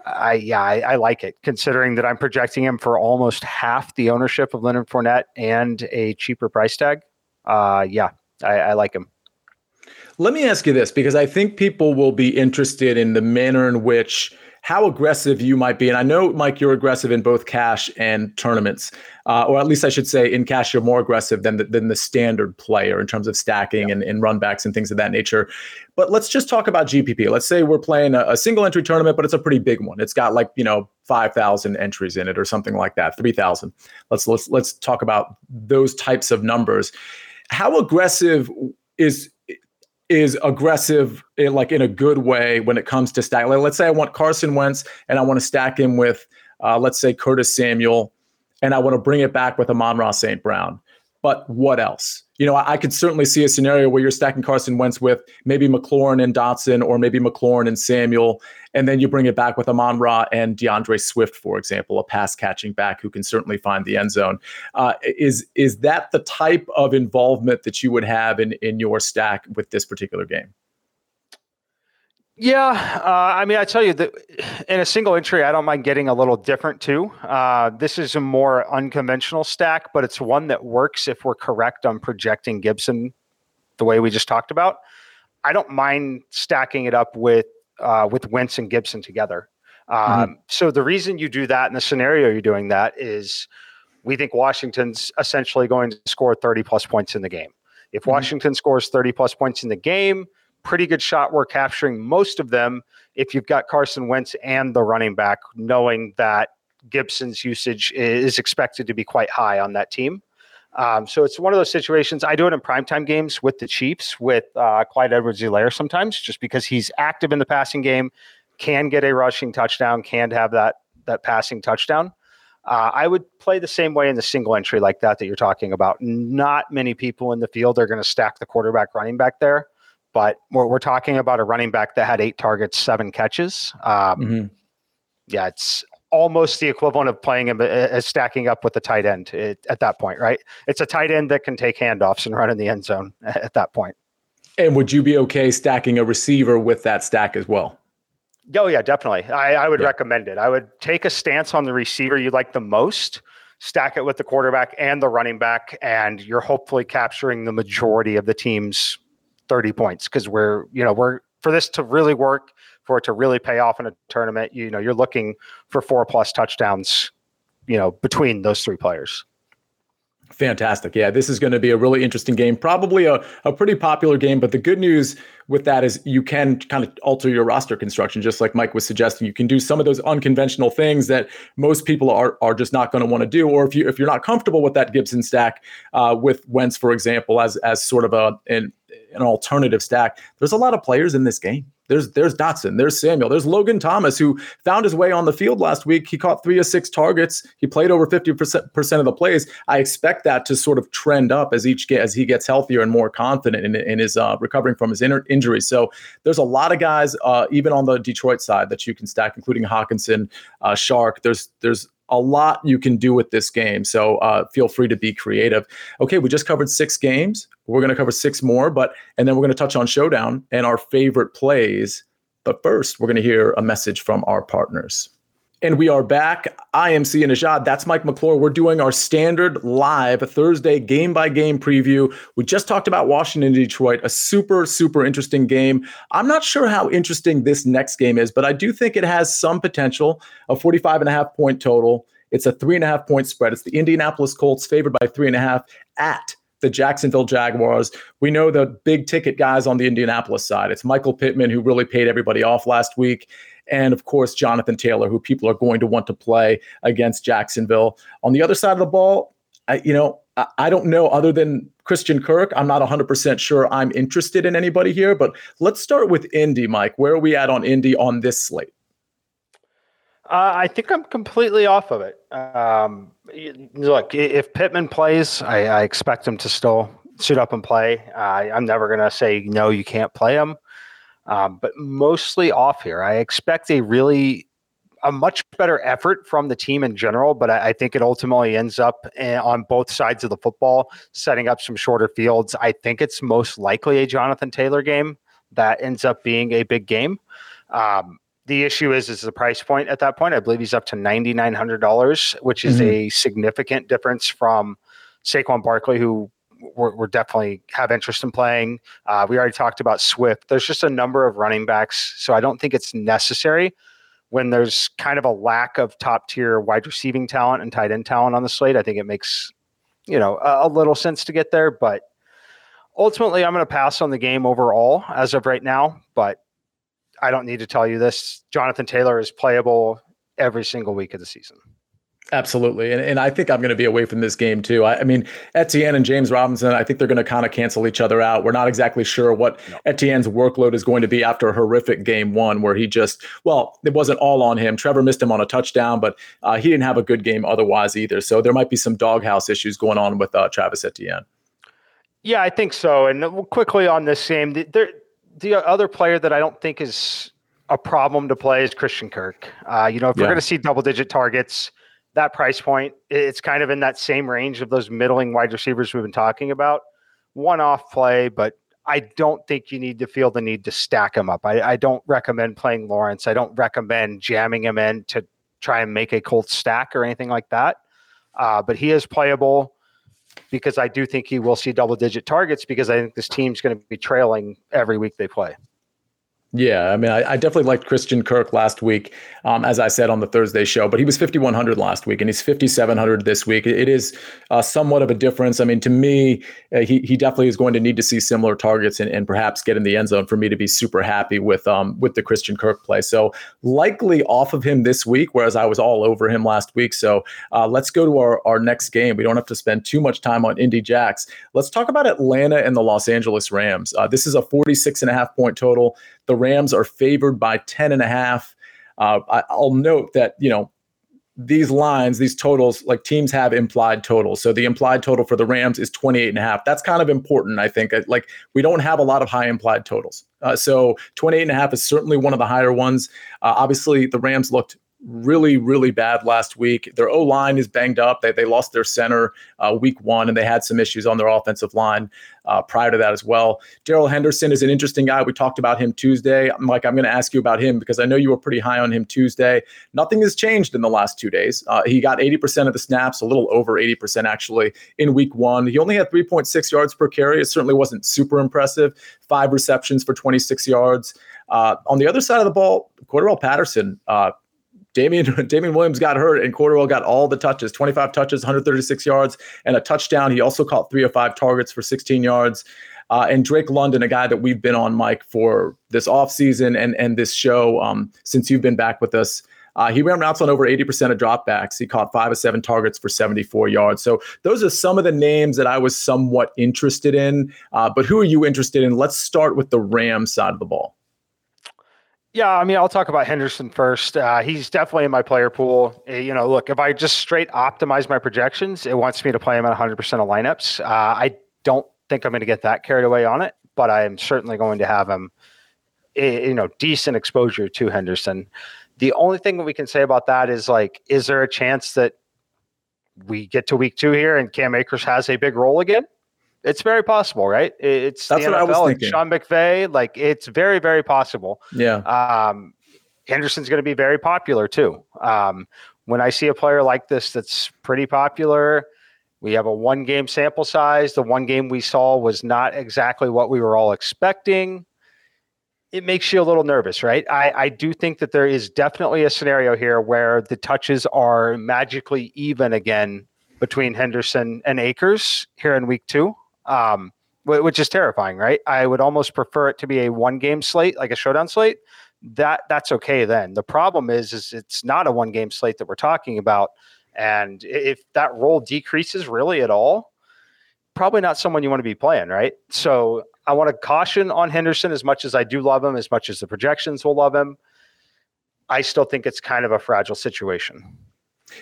I yeah, I, I like it. Considering that I'm projecting him for almost half the ownership of Leonard Fournette and a cheaper price tag. Uh, yeah, I, I like him. Let me ask you this because I think people will be interested in the manner in which how aggressive you might be. And I know, Mike, you're aggressive in both cash and tournaments, uh, or at least I should say in cash, you're more aggressive than the, than the standard player in terms of stacking yeah. and, and runbacks and things of that nature. But let's just talk about GPP. Let's say we're playing a, a single entry tournament, but it's a pretty big one. It's got like, you know, 5,000 entries in it or something like that, 3,000. Let's, let's, let's talk about those types of numbers. How aggressive is is aggressive in, like in a good way when it comes to stack. Like, let's say I want Carson Wentz and I want to stack him with, uh, let's say Curtis Samuel, and I want to bring it back with Amon-Ra St. Brown. But what else? You know, I, I, could certainly see a scenario where you're stacking Carson Wentz with maybe McLaurin and Dotson, or maybe McLaurin and Samuel, and then you bring it back with Amon Ra and DeAndre Swift, for example, a pass catching back who can certainly find the end zone. Uh, is is that the type of involvement that you would have in in your stack with this particular game? Yeah, uh, I mean, I tell you that in a single entry, I don't mind getting a little different too. Uh, this is a more unconventional stack, but it's one that works if we're correct on projecting Gibson the way we just talked about. I don't mind stacking it up with uh, with Wentz and Gibson together. Um, mm-hmm. So the reason you do that in the scenario you're doing that is we think Washington's essentially going to score 30 plus points in the game. If mm-hmm. Washington scores 30 plus points in the game, pretty good shot we're capturing most of them if you've got Carson Wentz and the running back, knowing that Gibson's usage is expected to be quite high on that team. Um, so it's one of those situations. I do it in primetime games with the Chiefs with uh, Clyde Edwards-Helaire sometimes, just because he's active in the passing game, can get a rushing touchdown, can have that that passing touchdown. Uh, I would play the same way in the single entry like that that you're talking about. Not many people in the field are going to stack the quarterback running back there, but we're, we're, talking about a running back that had eight targets, seven catches. Um, mm-hmm. Yeah, it's almost the equivalent of playing him uh, as stacking up with the tight end at that point, right? It's a tight end that can take handoffs and run in the end zone at that point. And would you be okay stacking a receiver with that stack as well? Oh yeah, definitely. I, I would yeah. recommend it. I would take a stance on the receiver you like the most, stack it with the quarterback and the running back, and you're hopefully capturing the majority of the team's 30 points because we're, you know, we're for this to really work, for it to really pay off in a tournament, you know, you're looking for four plus touchdowns, you know, between those three players. Fantastic. Yeah, this is going to be a really interesting game. Probably a, a pretty popular game, but the good news with that is you can kind of alter your roster construction, just like Mike was suggesting. You can do some of those unconventional things that most people are are just not going to want to do. Or if you if you're not comfortable with that Gibson stack uh, with Wentz, for example, as as sort of a an, an alternative stack, there's a lot of players in this game there's there's Dotson, there's Samuel, there's Logan Thomas who found his way on the field last week. He caught three of six targets. He played over 50% of the plays. I expect that to sort of trend up as each as he gets healthier and more confident in, in his uh, recovering from his inner injury. So there's a lot of guys, uh, even on the Detroit side, that you can stack, including Hockenson, uh, Chark. There's there's a lot you can do with this game. So uh, feel free to be creative. Okay, we just covered six games. We're going to cover six more, but and then we're going to touch on Showdown and our favorite plays. But first, we're going to hear a message from our partners. And we are back. I am Sia Nejad. That's Mike McClure. We're doing our standard live Thursday game by game preview. We just talked about Washington Detroit, a super, super interesting game. I'm not sure how interesting this next game is, but I do think it has some potential. A 45 and a half point total. It's a three and a half point spread. It's the Indianapolis Colts favored by three and a half at the Jacksonville Jaguars. We know the big ticket guys on the Indianapolis side. It's Michael Pittman, who really paid everybody off last week and of course Jonathan Taylor, who people are going to want to play against Jacksonville. On the other side of the ball, I, you know, I, I don't know other than Christian Kirk. I'm not 100% sure I'm interested in anybody here, but let's start with Indy, Mike. Where are we at on Indy on this slate? Uh, I think I'm completely off of it. Um, look, if Pittman plays, I, I, expect him to still suit up and play. Uh, I'm never going to say no, you can't play him um, but mostly off here. I expect a really a much better effort from the team in general, but I, I think it ultimately ends up in, on both sides of the football, setting up some shorter fields. I think it's most likely a Jonathan Taylor game that ends up being a big game. Um, the issue is is the price point at that point. I believe he's up to ninety nine hundred dollars, which is mm-hmm. a significant difference from Saquon Barkley, who we're, we're definitely have interest in playing. Uh, we already talked about Swift. There's just a number of running backs, so I don't think it's necessary when there's kind of a lack of top tier wide receiving talent and tight end talent on the slate. I think it makes you know a, a little sense to get there, but ultimately, I'm going to pass on the game overall as of right now. But I don't need to tell you this. Jonathan Taylor is playable every single week of the season. Absolutely. And, and I think I'm going to be away from this game too. I, I mean, Etienne and James Robinson, I think they're going to kind of cancel each other out. We're not exactly sure what no. Etienne's workload is going to be after a horrific game one where he just, well, it wasn't all on him. Trevor missed him on a touchdown, but uh, he didn't have a good game otherwise either. So there might be some doghouse issues going on with uh, Travis Etienne. Yeah, I think so. And quickly on this game, the, the other player that I don't think is a problem to play is Christian Kirk. Uh, you know, if yeah. we're going to see double digit targets, that price point, it's kind of in that same range of those middling wide receivers we've been talking about. One off play, but I don't think you need to feel the need to stack him up. I, I, don't recommend playing Lawrence. I don't recommend jamming him in to try and make a cold stack or anything like that. Uh, but he is playable because I do think he will see double digit targets because I think this team's going to be trailing every week they play. Yeah, I mean, I, I, definitely liked Christian Kirk last week, um, as I said on the Thursday show, but he was 5,100 last week and he's 5,700 this week. It is uh, somewhat of a difference. I mean, to me, uh, he, he definitely is going to need to see similar targets and, and perhaps get in the end zone for me to be super happy with um, with the Christian Kirk play. So likely off of him this week, whereas I was all over him last week. So uh, let's go to our, our next game. We don't have to spend too much time on Indy Jacks. Let's talk about Atlanta and the Los Angeles Rams. Uh, this is a 46 and a half point total. The Rams are favored by 10 and a half. Uh, I, I'll note that, you know, these lines, these totals, like teams have implied totals. So the implied total for the Rams is 28 and a half. That's kind of important, I think. Like we don't have a lot of high implied totals. Uh, so 28 and a half is certainly one of the higher ones. Uh, obviously, the Rams looked really, really bad last week. Their O line is banged up. They, they lost their center uh, week one, and they had some issues on their offensive line uh, prior to that as well. Darrell Henderson is an interesting guy. We talked about him Tuesday. Mike, I'm going to ask you about him because I know you were pretty high on him Tuesday. Nothing has changed in the last two days. Uh, he got 80% of the snaps, a little over 80% actually, in week one. He only had 3.6 yards per carry. It certainly wasn't super impressive. Five receptions for 26 yards. Uh, on the other side of the ball, Cordarrelle Patterson, Damien Damien Williams got hurt and Cordarrelle got all the touches, 25 touches, 136 yards, and a touchdown. He also caught three or five targets for 16 yards. Uh, and Drake London, a guy that we've been on, Mike, for this offseason and, and this show um, since you've been back with us. Uh, he ran routes on over 80% of dropbacks. He caught five of seven targets for 74 yards. So those are some of the names that I was somewhat interested in. Uh, but who are you interested in? Let's start with the Rams side of the ball. Yeah, I mean, I'll talk about Henderson first. Uh, he's definitely in my player pool. Uh, you know, look, if I just straight optimize my projections, it wants me to play him at 100% of lineups. Uh, I don't think I'm going to get that carried away on it, but I am certainly going to have him, eh, you know, decent exposure to Henderson. The only thing we can say about that is like, is there a chance that we get to week two here and Cam Akers has a big role again? It's very possible, right? It's that's what NFL I was thinking. Sean McVay, like it's very, very possible. Yeah. Um, Henderson's going to be very popular too. Um, when I see a player like this that's pretty popular, we have a one game sample size. The one game we saw was not exactly what we were all expecting. It makes you a little nervous, right? I, I do think that there is definitely a scenario here where the touches are magically even again between Henderson and Akers here in week two um, which is terrifying, right? I would almost prefer it to be a one game slate, like a showdown slate. That that's okay then. The problem is, is it's not a one game slate that we're talking about, and if that role decreases really at all, probably not someone you want to be playing, right? So I want to caution on Henderson as much as I do love him, as much as the projections will love him. I still think it's kind of a fragile situation.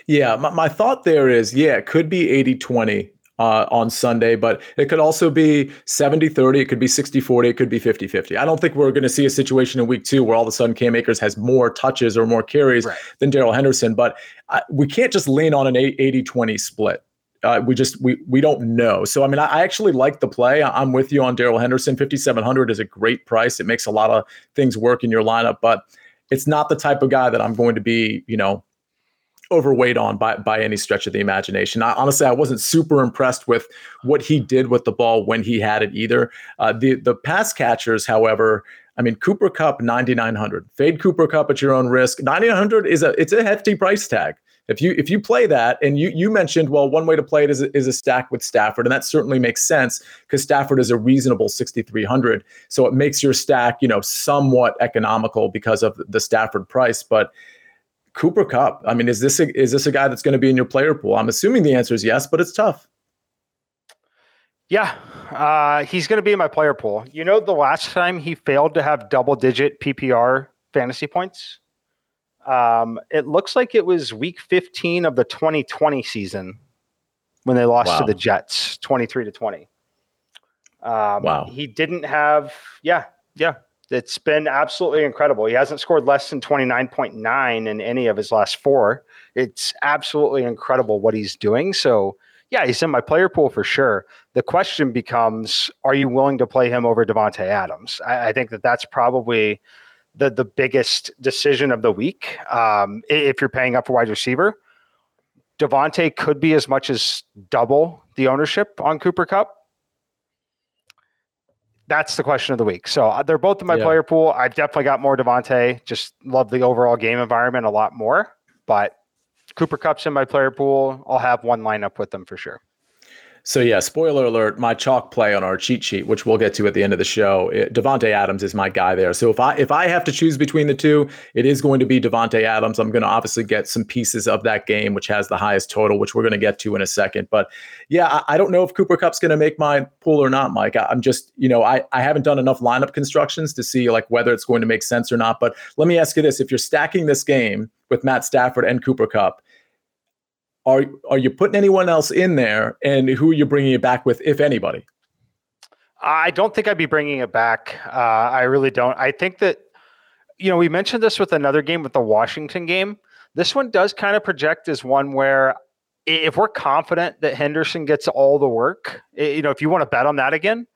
Yeah, my, my thought there is, yeah, it could be 80 20 uh, on Sunday, but it could also be 70 30. It could be 60 40. It could be 50 50. I don't think we're going to see a situation in week two where all of a sudden Cam Akers has more touches or more carries right. than Darrell Henderson, but uh, we can't just lean on an 80 20 split. Uh, we just we we don't know. So I mean, I, I actually like the play. I, am with you on Darrell Henderson. 5700 is a great price. It makes a lot of things work in your lineup, but it's not the type of guy that I'm going to be, you know, overweight on by by any stretch of the imagination. I, honestly, I wasn't super impressed with what he did with the ball when he had it either. Uh, the the pass catchers, however, I mean Cooper Kupp 9900. Fade Cooper Kupp at your own risk. 9900 is a it's a hefty price tag. If you if you play that, and you you mentioned, well, one way to play it is a, is a stack with Stafford, and that certainly makes sense because Stafford is a reasonable 6,300, so it makes your stack, you know, somewhat economical because of the Stafford price. But Cooper Kupp. I mean, is this a, is this a guy that's going to be in your player pool? I'm assuming the answer is yes, but it's tough. Yeah, uh, he's going to be in my player pool. You know, the last time he failed to have double digit PPR fantasy points, um, it looks like it was week 15 of the 2020 season when they lost wow. to the Jets, 23 to 20. Um, wow. He didn't have, yeah, yeah, it's been absolutely incredible. He hasn't scored less than 29.9 in any of his last four. It's absolutely incredible what he's doing. So, yeah, he's in my player pool for sure. The question becomes are you willing to play him over Davante Adams? I, I, think that that's probably the, the biggest decision of the week. Um, if you're paying up for wide receiver, Davante could be as much as double the ownership on Cooper Kupp that's the question of the week. So uh, they're both in my yeah. player pool. I've definitely got more Davante. Just love the overall game environment a lot more. But Cooper Kupp's in my player pool. I'll have one lineup with them for sure. So yeah, spoiler alert, my chalk play on our cheat sheet, which we'll get to at the end of the show, it, Davante Adams is my guy there. So if I if I have to choose between the two, it is going to be Davante Adams. I'm going to obviously get some pieces of that game, which has the highest total, which we're going to get to in a second. But yeah, I, I don't know if Cooper Kupp's going to make my pool or not, Mike. I, I'm just, you know, I, I haven't done enough lineup constructions to see like whether it's going to make sense or not. But let me ask you this: if you're stacking this game with Matt Stafford and Cooper Kupp, are are you putting anyone else in there, and who are you bringing it back with, if anybody? I don't think I'd be bringing it back. Uh, I really don't. I think that you know we mentioned this with another game with the Washington game. This one does kind of project as one where if we're confident that Henderson gets all the work, you know, if you want to bet on that again,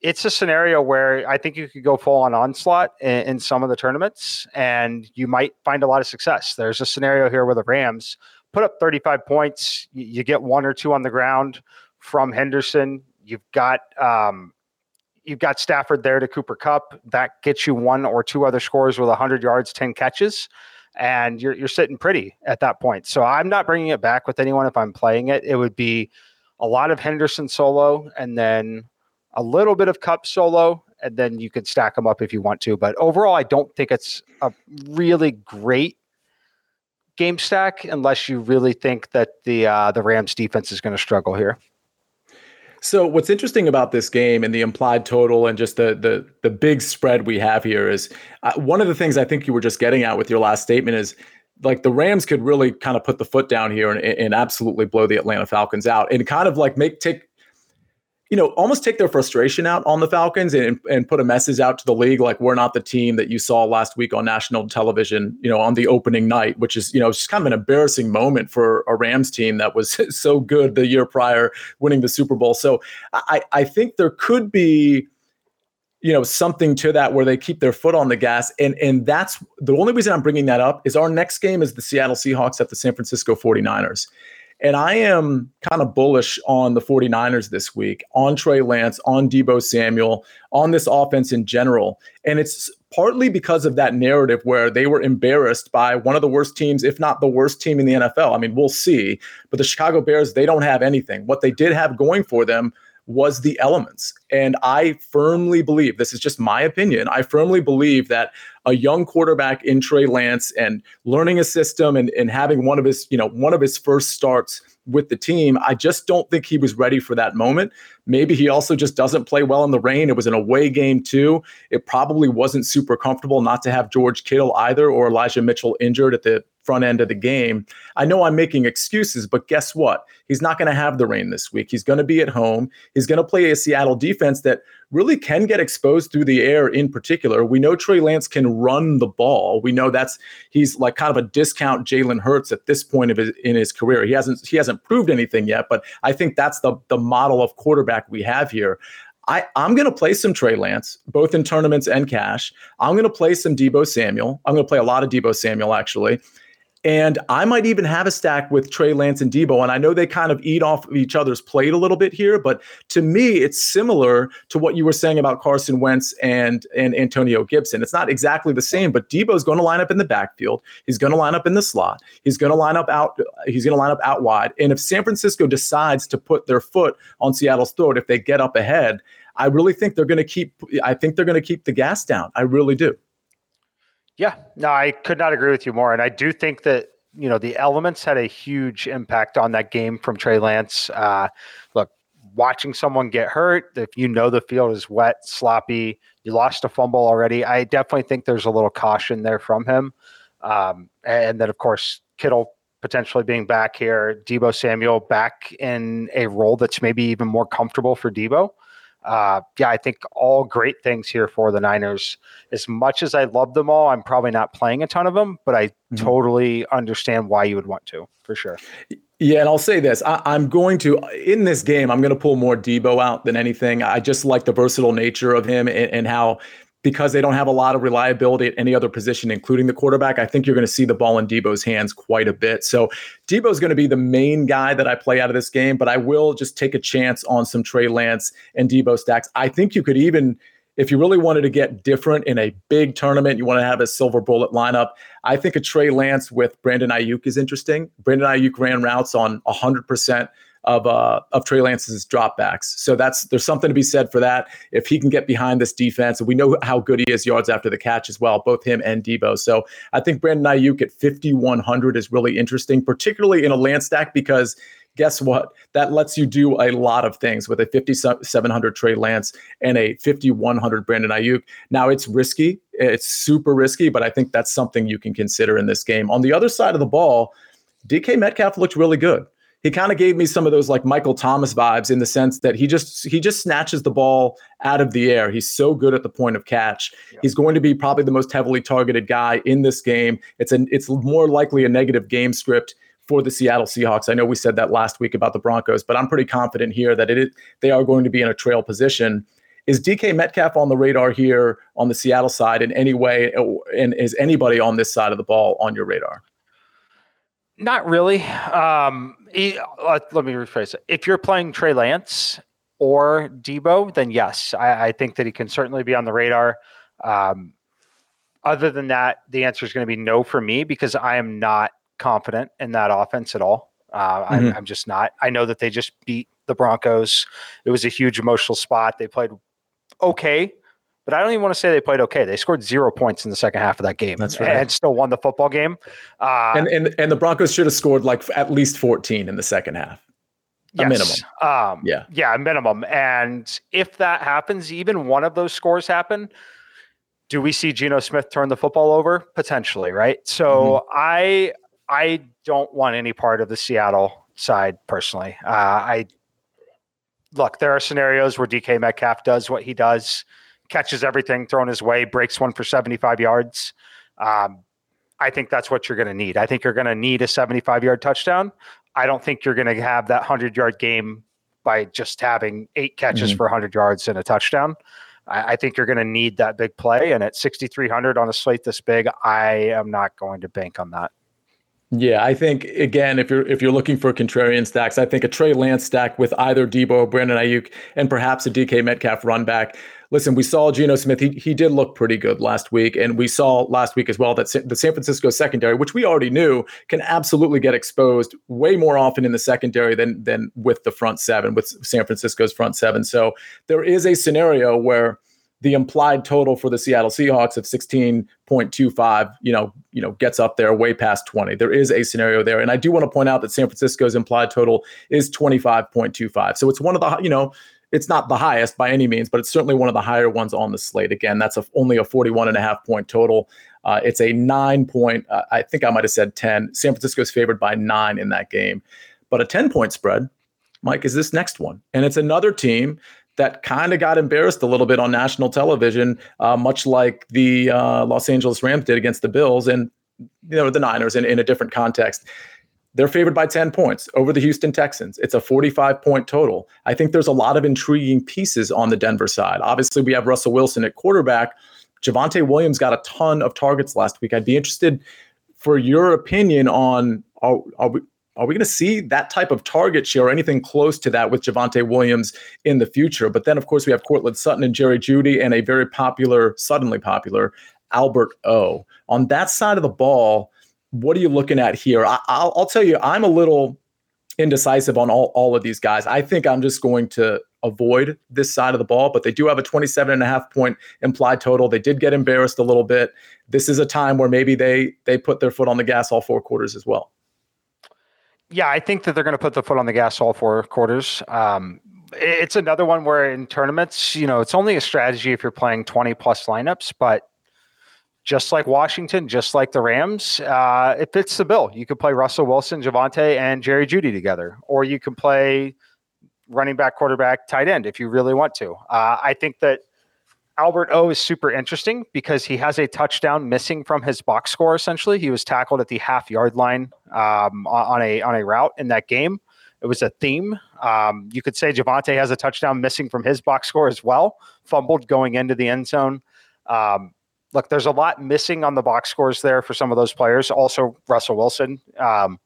it's a scenario where I think you could go full on onslaught in, in, some of the tournaments and you might find a lot of success. There's a scenario here where the Rams put up 35 points. You, get one or two on the ground from Henderson. You've got um, you've got Stafford there to Cooper Kupp. That gets you one or two other scores with 100 yards, 10 catches, and you're you're sitting pretty at that point. So I'm not bringing it back with anyone if I'm playing it. It would be a lot of Henderson solo, and then a little bit of Kupp solo, and then you could stack them up if you want to. But overall, I don't think it's a really great game stack unless you really think that the uh, the Rams defense is going to struggle here. So what's interesting about this game and the implied total and just the the the big spread we have here is uh, one of the things I think you were just getting at with your last statement is like the Rams could really kind of put the foot down here and, and absolutely blow the Atlanta Falcons out and kind of like make take you know, almost take their frustration out on the Falcons and, and put a message out to the league like we're not the team that you saw last week on national television, you know, on the opening night, which is, you know, just kind of an embarrassing moment for a Rams team that was so good the year prior winning the Super Bowl. So I, I think there could be, you know, something to that where they keep their foot on the gas. And, and that's the only reason I'm bringing that up is our next game is the Seattle Seahawks at the San Francisco 49ers. And I am kind of bullish on the 49ers this week, on Trey Lance, on Deebo Samuel, on this offense in general. And it's partly because of that narrative where they were embarrassed by one of the worst teams, if not the worst team in the NFL. I mean, we'll see. But the Chicago Bears, they don't have anything. What they did have going for them was the elements. And I firmly believe this is just my opinion. I firmly believe that a young quarterback in Trey Lance and learning a system and, and having one of his, you know, one of his first starts with the team, I just don't think he was ready for that moment. Maybe he also just doesn't play well in the rain. It was an away game too. It probably wasn't super comfortable not to have George Kittle either or Elijah Mitchell injured at the front end of the game. I know I'm making excuses, but guess what? He's not going to have the rain this week. He's going to be at home. He's going to play a Seattle defense that really can get exposed through the air in particular. We know Trey Lance can run the ball. We know that's he's like kind of a discount Jalen Hurts at this point of his in his career. He hasn't he hasn't proved anything yet, but I think that's the the model of quarterback we have here. I, I'm going to play some Trey Lance, both in tournaments and cash. I'm going to play some Deebo Samuel. I'm going to play a lot of Deebo Samuel, actually. And I might even have a stack with Trey Lance and Deebo. And I know they kind of eat off of each other's plate a little bit here, but to me, it's similar to what you were saying about Carson Wentz and, and Antonio Gibson. It's not exactly the same, but Deebo's going to line up in the backfield. He's going to line up in the slot. He's going to line up out. He's going to line up out wide. And if San Francisco decides to put their foot on Seattle's throat, if they get up ahead, I really think they're going to keep. I think they're going to keep the gas down. I really do. Yeah, no, I could not agree with you more. And I do think that, you know, the elements had a huge impact on that game from Trey Lance. Uh, look, watching someone get hurt, if you know the field is wet, sloppy, you lost a fumble already, I definitely think there's a little caution there from him. Um, and then, of course, Kittle potentially being back here, Deebo Samuel back in a role that's maybe even more comfortable for Deebo uh, yeah, I think all great things here for the Niners. As much as I love them all, I'm probably not playing a ton of them, but I mm-hmm. totally understand why you would want to, for sure. Yeah, and I'll say this: I, am going to in this game. I'm going to pull more Deebo out than anything. I just like the versatile nature of him and, and how because they don't have a lot of reliability at any other position, including the quarterback, I think you're going to see the ball in Deebo's hands quite a bit. So Deebo's going to be the main guy that I play out of this game, but I will just take a chance on some Trey Lance and Deebo stacks. I think you could even, if you really wanted to get different in a big tournament, you want to have a silver bullet lineup. I think a Trey Lance with Brandon Aiyuk is interesting. Brandon Aiyuk ran routes on 100% of uh, of Trey Lance's dropbacks. So that's there's something to be said for that. If he can get behind this defense, and we know how good he is yards after the catch as well, both him and Deebo. So I think Brandon Aiyuk at 5100 is really interesting, particularly in a Lance stack because guess what? That lets you do a lot of things with a 5700 Trey Lance and a 5100 Brandon Aiyuk. Now it's risky, it's super risky, but I think that's something you can consider in this game. On the other side of the ball, DK Metcalf looked really good he kind of gave me some of those like Michael Thomas vibes in the sense that he just he just snatches the ball out of the air. He's so good at the point of catch. Yeah. He's going to be probably the most heavily targeted guy in this game. It's an it's more likely a negative game script for the Seattle Seahawks. I know we said that last week about the Broncos, but I'm pretty confident here that it is, they are going to be in a trail position. Is DK Metcalf on the radar here on the Seattle side in any way, and is anybody on this side of the ball on your radar? Not really. Um, he, let, let, me rephrase it. If you're playing Trey Lance or Deebo, then yes, I, I think that he can certainly be on the radar. Um, other than that, the answer is going to be no for me because I am not confident in that offense at all. Uh, mm-hmm. I'm, I'm, just not. I know that they just beat the Broncos. It was a huge emotional spot. They played okay but I don't even want to say they played okay. They scored zero points in the second half of that game. That's right. And still won the football game. Uh, and, and and the Broncos should have scored like at least 14 in the second half. A yes. minimum. Um, yeah. Yeah, minimum. And if that happens, even one of those scores happen, do we see Geno Smith turn the football over? Potentially, right? So mm-hmm. I I don't want any part of the Seattle side personally. Uh, I look, there are scenarios where DK Metcalf does what he does catches everything thrown his way, breaks one for 75 yards. Um, I think that's what you're going to need. I think you're going to need a 75 yard touchdown. I don't think you're going to have that 100 yard game by just having eight catches mm-hmm. for 100 yards and a touchdown. I, I think you're going to need that big play. And at 6,300 on a slate this big, I am not going to bank on that. Yeah, I think again, if you're if you're looking for contrarian stacks, I think a Trey Lance stack with either Deebo, Brandon Aiyuk, and perhaps a DK Metcalf run back listen, we saw Geno Smith. He, he did look pretty good last week. And we saw last week as well that the San Francisco secondary, which we already knew, can absolutely get exposed way more often in the secondary than, than with the front seven, with San Francisco's front seven. So there is a scenario where the implied total for the Seattle Seahawks of 16.25, you know, you know, gets up there way past 20. There is a scenario there. And I do want to point out that San Francisco's implied total is 25.25. So it's one of the, you know, it's not the highest by any means, but it's certainly one of the higher ones on the slate. Again, that's a, only a 41 and a half point total. Uh, it's a nine point, uh, I think I might have said 10. San Francisco's favored by nine in that game. But a 10 point spread, Mike, is this next one. And it's another team that kind of got embarrassed a little bit on national television, uh, much like the uh, Los Angeles Rams did against the Bills and you know the Niners in, in a different context. They're favored by 10 points over the Houston Texans. It's a 45 point total. I think there's a lot of intriguing pieces on the Denver side. Obviously, we have Russell Wilson at quarterback. Javonte Williams got a ton of targets last week. I'd be interested for your opinion on are, are we, are we going to see that type of target share or anything close to that with Javonte Williams in the future? But then, of course, we have Courtland Sutton and Jerry Jeudy and a very popular, suddenly popular Albert O. On that side of the ball, what are you looking at here? I, will I'll tell you, I'm a little indecisive on all, all of these guys. I think I'm just going to avoid this side of the ball, but they do have a 27 and a half point implied total. They did get embarrassed a little bit. This is a time where maybe they they put their foot on the gas all four quarters as well. Yeah, I think that they're going to put the foot on the gas all four quarters. Um, it's another one where in tournaments, you know, it's only a strategy if you're playing 20 plus lineups, but just like Washington, just like the Rams, uh, it fits the bill. You could play Russell Wilson, Javonte, and Jerry Jeudy together, or you can play running back, quarterback, tight end if you really want to. Uh, I think that Albert O is super interesting because he has a touchdown missing from his box score. Essentially, he was tackled at the half yard line um, on a on a route in that game. It was a theme. Um, you could say Javonte has a touchdown missing from his box score as well, fumbled going into the end zone. Um, look, there's a lot missing on the box scores there for some of those players. Also, Russell Wilson. Um,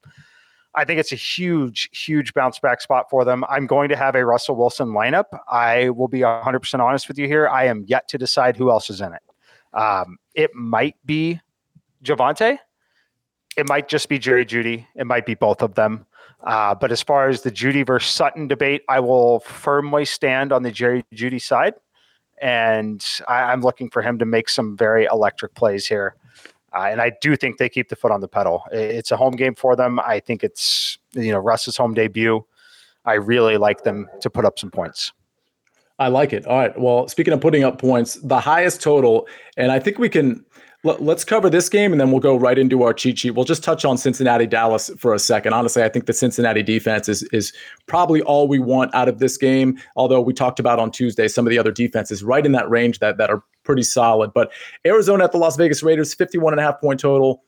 I think it's a huge, huge bounce back spot for them. I'm going to have a Russell Wilson lineup. I will be 100% honest with you here. I am yet to decide who else is in it. Um, it might be Javonte. It might just be Jerry Jeudy. It might be both of them. Uh, but as far as the Jeudy versus Sutton debate, I will firmly stand on the Jerry Jeudy side. And I, am looking for him to make some very electric plays here. Uh, and I do think they keep the foot on the pedal. It's a home game for them. I think it's you know Russ's home debut. I really like them to put up some points. I like it. All right. Well, speaking of putting up points, the highest total, and I think we can let's cover this game and then we'll go right into our cheat sheet. We'll just touch on Cincinnati Dallas for a second. Honestly, I think the Cincinnati defense is is probably all we want out of this game. Although we talked about on Tuesday some of the other defenses right in that range that that are pretty solid. But Arizona at the Las Vegas Raiders, 51 and a half point total.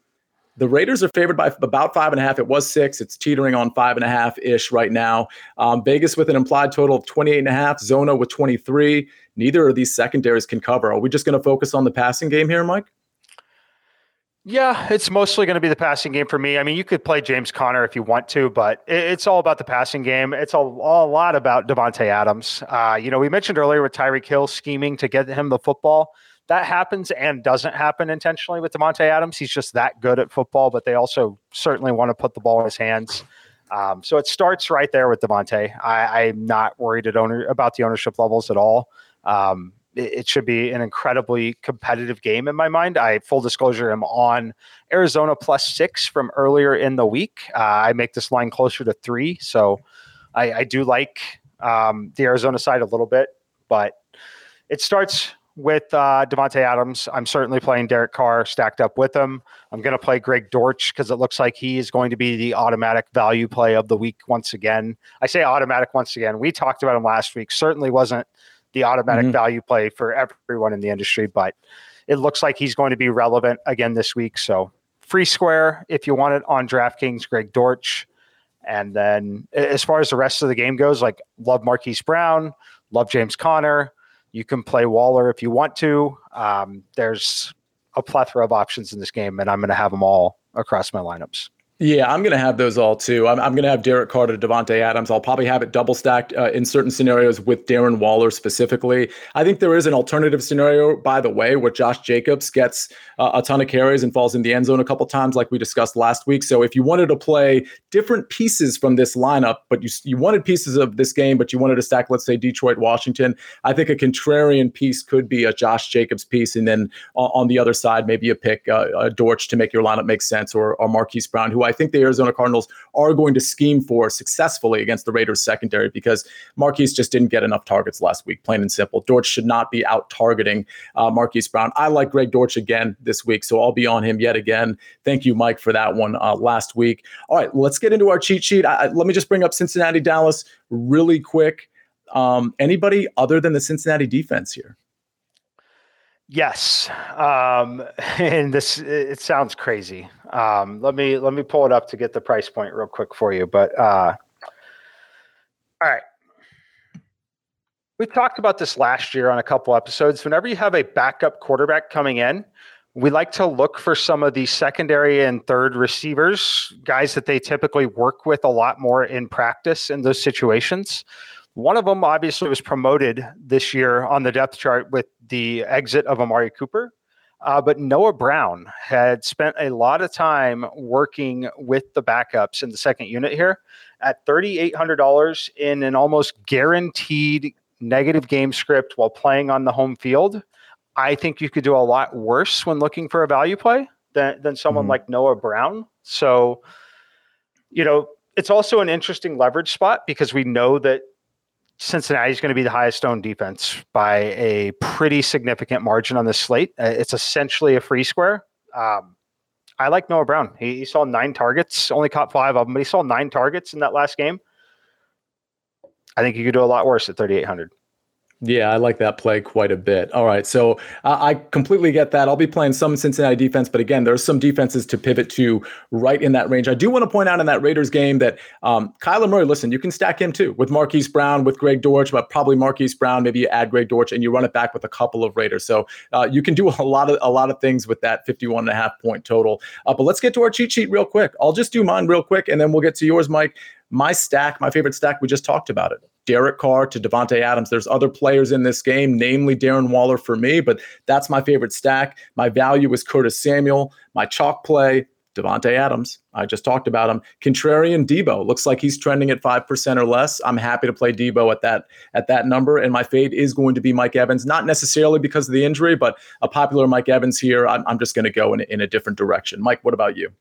The Raiders are favored by about five and a half. It was six. It's teetering on five and a half ish right now. Um, Vegas with an implied total of 28 and a half. Zona with 23. Neither of these secondaries can cover. Are we just going to focus on the passing game here, Mike? Yeah, it's mostly going to be the passing game for me. I mean, you could play James Conner if you want to, but it's all about the passing game. It's a, a lot about Davante Adams. Uh, you know, we mentioned earlier with Tyreek Hill scheming to get him the football. That happens and doesn't happen intentionally with Davante Adams. He's just that good at football, but they also certainly want to put the ball in his hands. Um, so it starts right there with Davante. I'm not worried owner about the ownership levels at all. Um, it should be an incredibly competitive game in my mind. I full disclosure I'm on Arizona plus six from earlier in the week. Uh, I make this line closer to three, so I, I do like um, the Arizona side a little bit, but it starts with uh, Davante Adams. I'm certainly playing Derek Carr stacked up with him. I'm going to play Greg Dortch because it looks like he is going to be the automatic value play of the week once again. I say automatic once again. We talked about him last week. Certainly wasn't the automatic mm-hmm. value play for everyone in the industry, but it looks like he's going to be relevant again this week. So free square if you want it on DraftKings, Greg Dortch. And then as far as the rest of the game goes, like love Marquise Brown, love James Conner. You can play Waller if you want to. Um, there's a plethora of options in this game, and I'm going to have them all across my lineups. Yeah, I'm going to have those all too. I'm, I'm going to have Derek Carter, Davante Adams. I'll probably have it double stacked uh, in certain scenarios with Darren Waller specifically. I think there is an alternative scenario, by the way, where Josh Jacobs gets uh, a ton of carries and falls in the end zone a couple times, like we discussed last week. So if you wanted to play different pieces from this lineup, but you you wanted pieces of this game, but you wanted to stack, let's say Detroit, Washington, I think a contrarian piece could be a Josh Jacobs piece, and then on, on the other side, maybe a pick uh, a Dortch to make your lineup make sense, or, or Marquise Brown, who I think the Arizona Cardinals are going to scheme for successfully against the Raiders secondary because Marquise just didn't get enough targets last week, plain and simple. Dortch should not be out targeting uh, Marquise Brown. I like Greg Dortch again this week, so I'll be on him yet again. Thank you, Mike, for that one uh, last week. All right, let's get into our cheat sheet. I, let me just bring up Cincinnati, Dallas really quick. Um, anybody other than the Cincinnati defense here? Yes, um, and this it sounds crazy. Um, let me let me pull it up to get the price point real quick for you. But uh, all right, we talked about this last year on a couple episodes. Whenever you have a backup quarterback coming in, we like to look for some of the secondary and third receivers, guys that they typically work with a lot more in practice in those situations. One of them obviously was promoted this year on the depth chart with the exit of Amari Cooper. Uh, but Noah Brown had spent a lot of time working with the backups in the second unit here at $3,800 in an almost guaranteed negative game script while playing on the home field. I think you could do a lot worse when looking for a value play than, than someone mm-hmm. like Noah Brown. So, you know, it's also an interesting leverage spot because we know that Cincinnati is going to be the highest owned defense by a pretty significant margin on this slate. Uh, it's essentially a free square. Um, I like Noah Brown. He, he, saw nine targets, only caught five of them, but he saw nine targets in that last game. I think you could do a lot worse at 3,800. Yeah, I like that play quite a bit. All right. So uh, I completely get that. I'll be playing some Cincinnati defense, but again, there's some defenses to pivot to right in that range. I do want to point out in that Raiders game that um, Kyler Murray, listen, you can stack him too with Marquise Brown, with Greg Dortch, but probably Marquise Brown. Maybe you add Greg Dortch and you run it back with a couple of Raiders. So uh, you can do a lot of a lot of things with that 51 and a half point total. Uh, but let's get to our cheat sheet real quick. I'll just do mine real quick and then we'll get to yours, Mike. My stack, my favorite stack, we just talked about it. Derek Carr to Davante Adams. There's other players in this game, namely Darren Waller for me, but that's my favorite stack. My value is Curtis Samuel. My chalk play, Davante Adams. I just talked about him. Contrarian Deebo looks like he's trending at five percent or less. I'm happy to play Deebo at that at that number, and my fade is going to be Mike Evans. Not necessarily because of the injury, but a popular Mike Evans here. I'm, I'm just going to go in, in a different direction. Mike, what about you?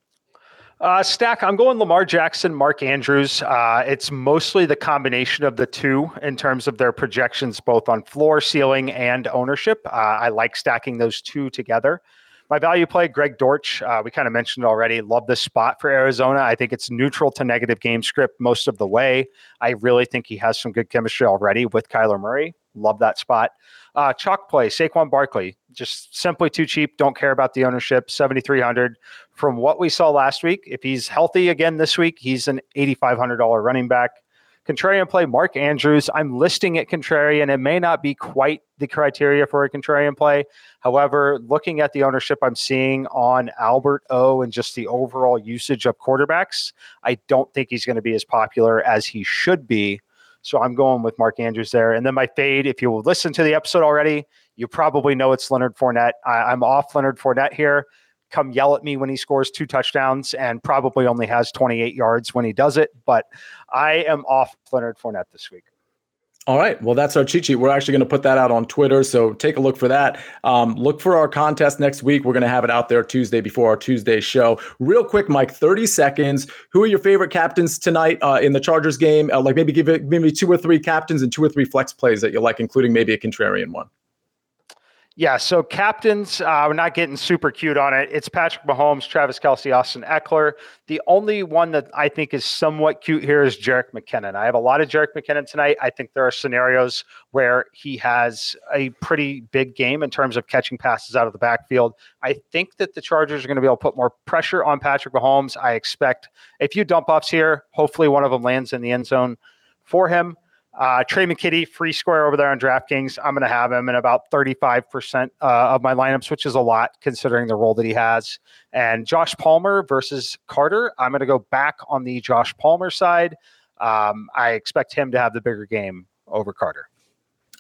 Uh, stack, I'm going Lamar Jackson, Mark Andrews. Uh, it's mostly the combination of the two in terms of their projections, both on floor, ceiling, and ownership. Uh, I like stacking those two together. My value play, Greg Dortch. Uh, we kind of mentioned it already. Love this spot for Arizona. I think it's neutral to negative game script most of the way. I really think he has some good chemistry already with Kyler Murray. Love that spot. Uh, chalk play, Saquon Barkley, just simply too cheap. Don't care about the ownership. 7,300. From what we saw last week, if he's healthy again this week, he's an $8,500 running back. Contrarian play, Mark Andrews. I'm listing it contrarian. It may not be quite the criteria for a contrarian play. However, looking at the ownership I'm seeing on Albert O and just the overall usage of quarterbacks, I don't think he's going to be as popular as he should be. So I'm going with Mark Andrews there. And then my fade, if you listen to the episode already, you probably know it's Leonard Fournette. I, am off Leonard Fournette here. Come yell at me when he scores two touchdowns and probably only has 28 yards when he does it. But I am off Leonard Fournette this week. All right. Well, that's our cheat sheet. We're actually going to put that out on Twitter. So take a look for that. Um, look for our contest next week. We're going to have it out there Tuesday before our Tuesday show. Real quick, Mike, 30 seconds. Who are your favorite captains tonight uh, in the Chargers game? Uh, like maybe give it maybe two or three captains and two or three flex plays that you like, including maybe a contrarian one. Yeah, so captains, uh, we're not getting super cute on it. It's Patrick Mahomes, Travis Kelce, Austin Ekeler. The only one that I think is somewhat cute here is Jerick McKinnon. I have a lot of Jerick McKinnon tonight. I think there are scenarios where he has a pretty big game in terms of catching passes out of the backfield. I think that the Chargers are going to be able to put more pressure on Patrick Mahomes. I expect a few dump offs here. Hopefully, one of them lands in the end zone for him. Uh, Tre' McKitty, free square over there on DraftKings. I'm going to have him in about 35% uh, of my lineups, which is a lot considering the role that he has. And Josh Palmer versus Carter. I'm going to go back on the Josh Palmer side. Um, I expect him to have the bigger game over Carter.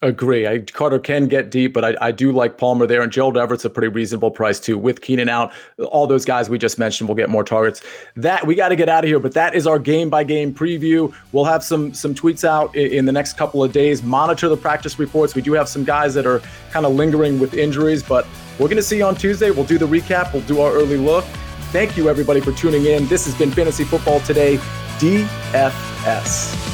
Agree. I, Carter can get deep, but I, I do like Palmer there. And Gerald Everett's a pretty reasonable price too. With Keenan out, all those guys we just mentioned will get more targets. That we got to get out of here, but that is our game by game preview. We'll have some some tweets out in, in the next couple of days. Monitor the practice reports. We do have some guys that are kind of lingering with injuries, but we're going to see you on Tuesday. We'll do the recap. We'll do our early look. Thank you everybody for tuning in. This has been Fantasy Football Today, DFS.